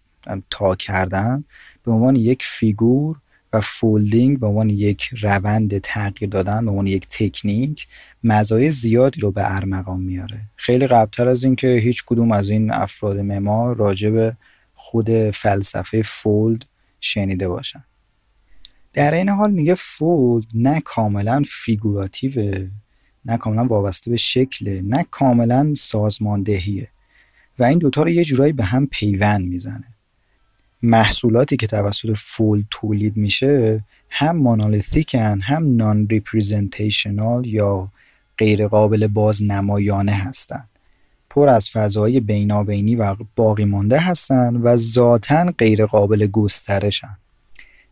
Speaker 1: تا کردن به عنوان یک فیگور و folding به عنوان یک روند تغییر دادن به عنوان یک تکنیک مزایای زیادی رو به ارمغان میاره. خیلی قبلتر از اینکه هیچ کدوم از این افراد معمار راجع به خود فلسفه fold شنیده باشن. در این حال میگه fold نه کاملا فیگوراتیوه نه کاملا وابسته به شکل نه کاملا سازماندهیه. و این دوتا رو یه جورایی به هم پیوند می‌زنه. محصولاتی که توسط fold تولید میشه هم monolithic ن هم non-representational یا غیر قابل بازنمایانه هستند پر از فضای بینابینی و باقی مانده هستند و ذاتا غیر قابل گسترشن.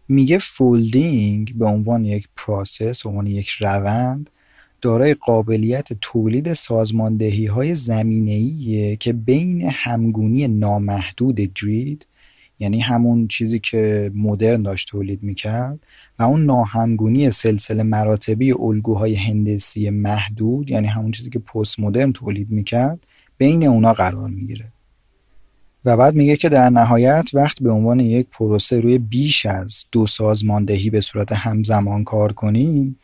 Speaker 1: میگه folding به عنوان یک process به عنوان یک روند دارای قابلیت تولید سازماندهی های زمینه‌ایه که بین همگونی نامحدود grid یعنی همون چیزی که مدرن داشت تولید می‌کرد و اون ناهمگونی سلسله مراتبی الگوهای هندسی محدود یعنی همون چیزی که پست مدرن تولید می‌کرد بین اونا قرار می‌گیره. و بعد میگه که در نهایت وقتی به عنوان یک پروسه روی بیش از دو سازماندهی به صورت همزمان کار کنی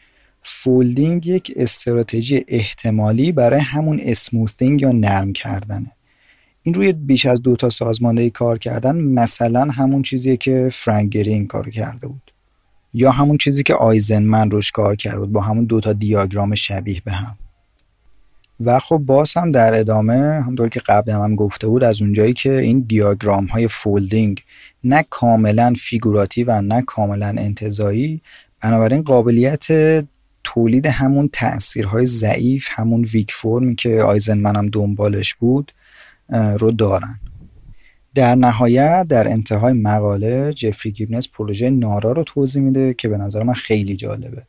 Speaker 1: folding یک استراتژی احتمالی برای همون smoothing یا نرم کردنه. این روی بیش از دو تا سازماندهی کار کردن مثلا همون چیزیه که فرانک گری کار کرده بود. یا همون چیزی که آیزنمن روش کار بود با همون دو تا دیاگرام شبیه به هم. و خب باز هم در ادامه همونطور که قبل هم گفته بود از اونجایی که این دیاگرام های folding نه کاملا فیگوراتیو نه کاملا انتزاعی بنابراین قابلیت تولید همون تاثیرهای ضعیف همون weak form ی که آیزنمن هم دنبالش بود رو دارن. در نهایت در انتهای مقاله جفری کیپنیس پروژه نارا رو توضیح میده که به نظر من خیلی جالبه.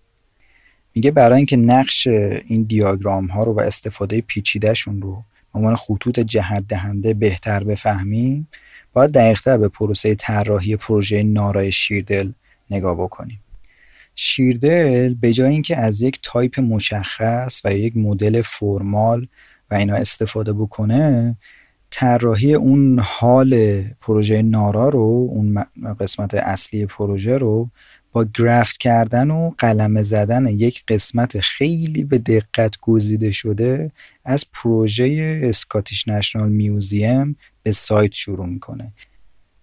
Speaker 1: میگه برای اینکه نقش این دیاگرام ها رو و استفاده پیچیدهشون رو به عنوان خطوط جهت دهنده بهتر بفهمیم باید دقیقتر به پروسه طراحی پروژه نارای شیردل نگاه بکنیم. شیردل به جای اینکه از یک تایپ مشخص و یک مدل فرمال و اینا استفاده بکنه طراحی اون حال پروژه نارا رو اون قسمت اصلی پروژه رو با گرافت کردن و قلم زدن یک قسمت خیلی به دقت گزیده شده از پروژه اسکاتیش نشنال میوزیم به سایت شروع می‌کنه.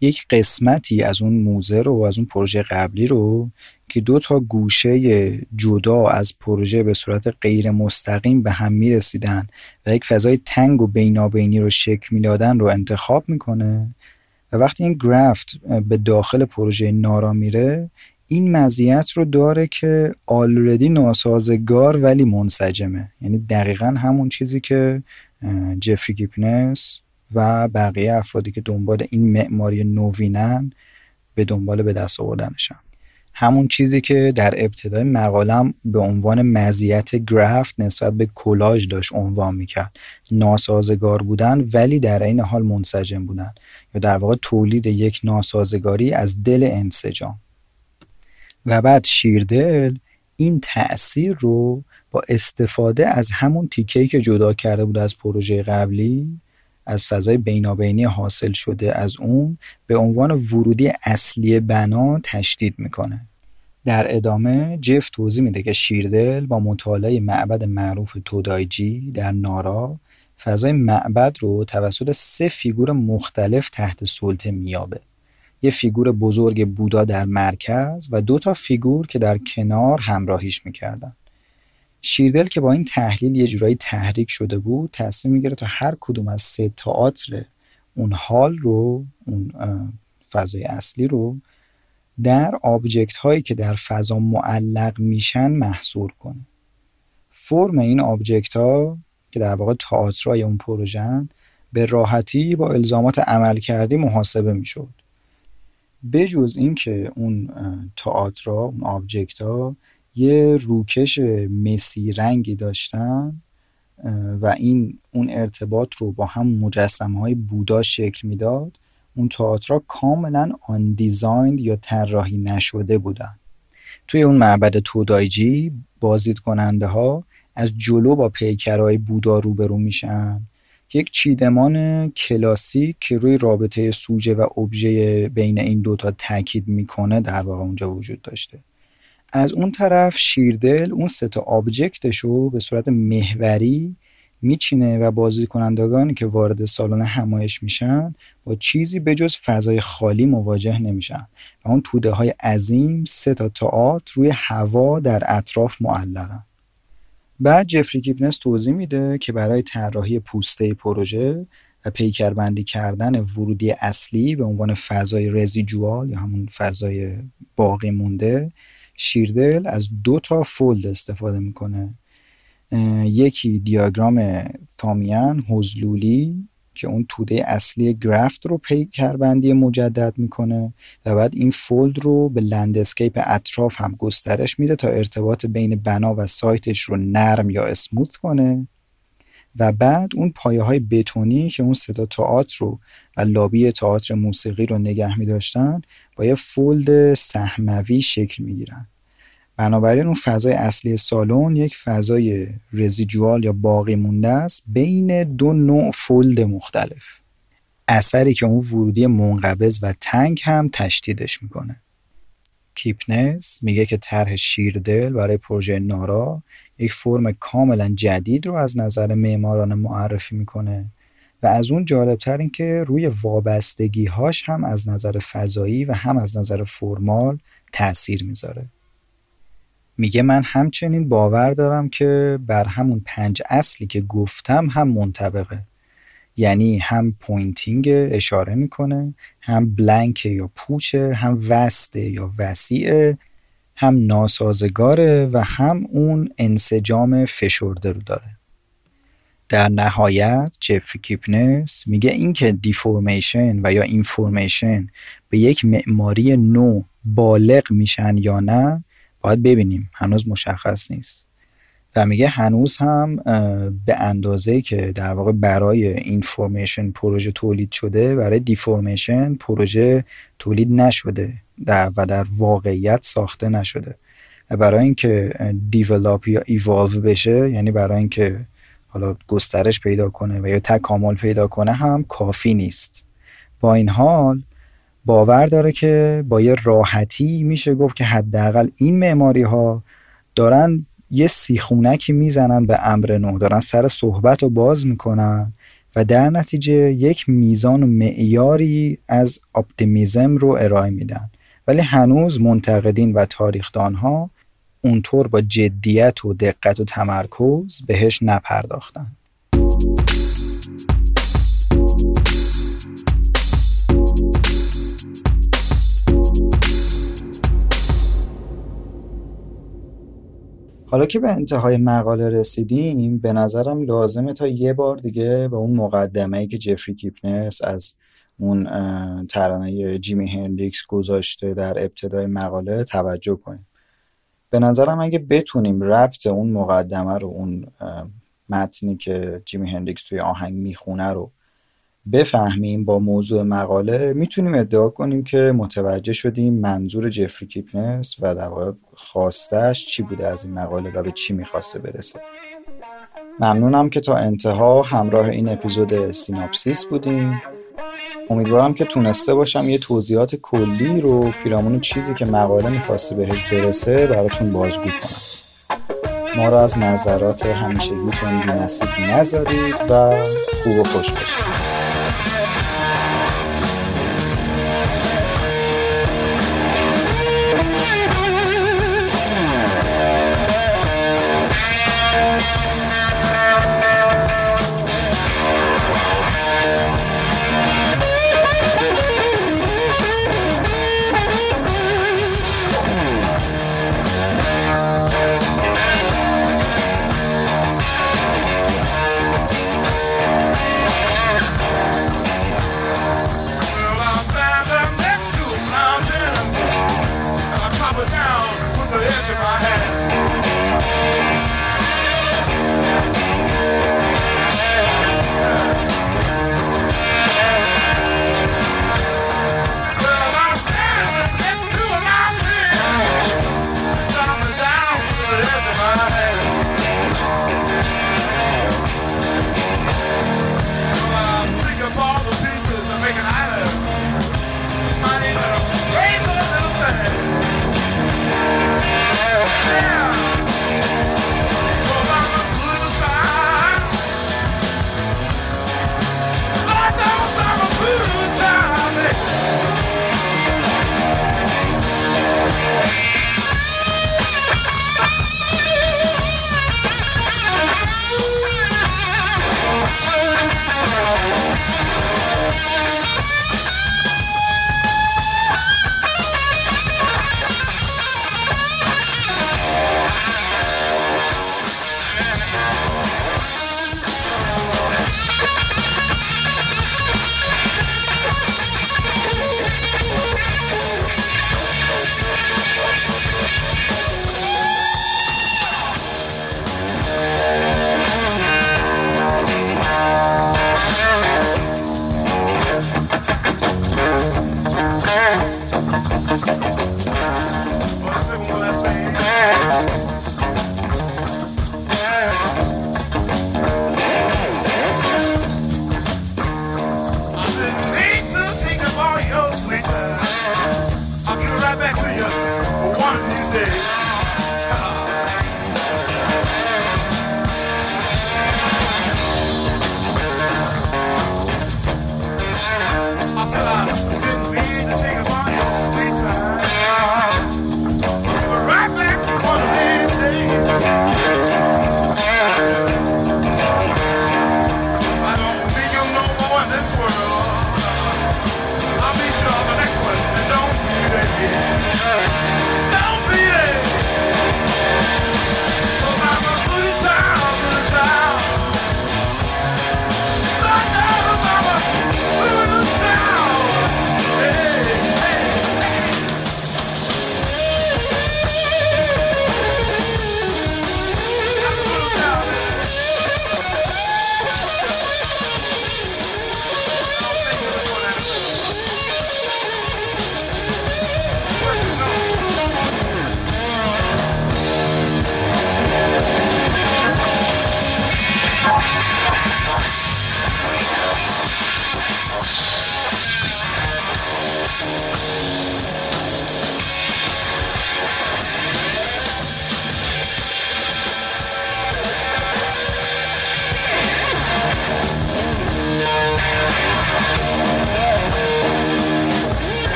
Speaker 1: یک قسمتی از اون موزه رو و از اون پروژه قبلی رو که دو تا گوشه جدا از پروژه به صورت غیر مستقیم به هم می‌رسیدن و یک فضای تنگ و بینابینی رو شکل می‌دادن رو انتخاب می‌کنه و وقتی این graft به داخل پروژه نارا میره این مزیت رو داره که already ناسازگار ولی منسجمه. یعنی دقیقا همون چیزی که جفری کیپنیس و بقیه افرادی که دنبال این معماری نوینن به دنبال به دست آوردنشن. همون چیزی که در ابتدای مقالم به عنوان مزیت graft نسبت به کلاژ داشت عنوان می‌کرد. ناسازگار بودن ولی در این حال منسجم بودن. یا در واقع تولید یک ناسازگاری از دل انسجام. و بعد شیردل این تأثیر رو با استفاده از همون تیکهی که جدا کرده بود از پروژه قبلی از فضای بینابینی حاصل شده از اون به عنوان ورودی اصلی بنا تشدید می‌کنه. در ادامه جف توضیح میده که شیردل با مطالعه معبد معروف تودایجی در نارا فضای معبد رو توسط سه فیگور مختلف تحت سلطه میابه یه فیگور بزرگ بودا در مرکز و دو تا فیگور که در کنار همراهیش می‌کردن. شیردل که با این تحلیل یه جورایی تحریک شده بود تصمیم می‌گیره تا هر کدوم از سه تئاتر اون حال رو اون فضای اصلی رو در object هایی که در فضا معلق میشن محصور کنه. فرم این object ها که در واقع تئاترای اون پروژن به راحتی با الزامات عملکردی محاسبه می‌شد. بجز اینکه اون تئاترا اون object ها یه روکش مسی رنگی داشتن و این اون ارتباط رو با هم مجسمه های بودا شکل می‌داد. اون تئاترها کاملا un-design یا طراحی نشده بودن. توی اون معبد تودایجی بازدید کننده ها از جلو با پیکرهای بودا روبرو میشن. یک چیدمان کلاسیک که روی رابطه سوژه و ابژه بین این دوتا تاکید می‌کنه در واقع اونجا وجود داشته. از اون طرف شیردل اون سه تا آبجکتش رو به صورت محوری میچینه و بازی کنندگانی که وارد سالن همایش میشن با چیزی بجز فضای خالی مواجه نمیشن و اون توده های عظیم سه تا تئاتر روی هوا در اطراف معلقن. بعد جفری کیپنس توضیح میده که برای طراحی پوسته پروژه و پیکربندی کردن ورودی اصلی به عنوان فضای رزیجوال یا همون فضای باقی مونده شیردل از دو تا فولد استفاده می‌کنه. یکی دیاگرام ثامیان حزلولی که اون توده اصلی graft رو پیکربندی مجدد می‌کنه و بعد این fold رو به landscape اطراف هم گسترش میده تا ارتباط بین بنا و سایتش رو نرم یا smooth کنه و بعد اون پایه های بتونی که اون سه تا تئاتر رو و لابی تئاتر موسیقی رو نگه می داشتن با یه fold سهموی شکل می گیرن. بنابراین اون فضای اصلی سالن یک فضای residual یا باقی مونده است بین دو نوع fold مختلف. اثری که اون ورودی منقبض و تنگ هم تشدیدش می‌کنه. کیپنس میگه که طرح شیردل برای پروژه نارا یک فرم کاملا جدید رو از نظر معماران معرفی می‌کنه و از اون جالبتر این که روی وابستگی هاش هم از نظر فضایی و هم از نظر فرمال تاثیر می‌ذاره. میگه من همچنین باور دارم که بر همون پنج اصلی که گفتم هم منطبقه. یعنی هم pointing اشاره می‌کنه هم blank یا پوچه هم vast ه یا وسیعه هم ناسازگاره و هم اون انسجام فشرده رو داره. در نهایت جفری کیپنیس میگه اینکه deformation و یا information به یک معماری نو بالغ میشن یا نه باید ببینیم. هنوز مشخص نیست. و میگه هنوز هم به اندازه که در واقع برای information پروژه تولید شده برای deformation پروژه تولید نشده در و در واقعیت ساخته نشده. و برای اینکه develop یا ایوالو بشه یعنی برای اینکه حالا گسترش پیدا کنه و یا تکامل پیدا کنه هم کافی نیست. با این حال باور داره که با یه راحتی میشه گفت که حداقل این معماری ها دارن یه سیخونکی می‌زنن به امر نو دارن سر صحبت رو باز می‌کنن و در نتیجه یک میزان و معیاری از اپتیمیزم رو ارائه میدن. ولی هنوز منتقدین و تاریخدان ها اونطور با جدیت و دقت و تمرکز بهش نپرداختن. حالا که به انتهای مقاله رسیدیم به نظرم لازمه تا یه بار دیگه به اون مقدمه که جفری کیپنیس از اون ترانه جیمی هندریکس گذاشته در ابتدای مقاله توجه کنیم. به نظرم اگه بتونیم ربط اون مقدمه رو اون متنی که جیمی هندریکس توی آهنگ می‌خونه رو بفهمیم با موضوع مقاله می‌تونیم ادعا کنیم که متوجه شدیم منظور جفری کیپنیس و در واقع خواستش چی بوده از این مقاله و به چی می‌خواسته برسه. ممنونم که تا انتها همراه این اپیزود سیناپسیس بودیم امیدوارم که تونسته باشم یه توضیحات کلی رو پیرامون چیزی که مقاله می‌خواسته بهش برسه براتون بازگو کنم. ما رو از نظرات همیشگیتون بی نصیب نذارید و خوب و خوش باشید.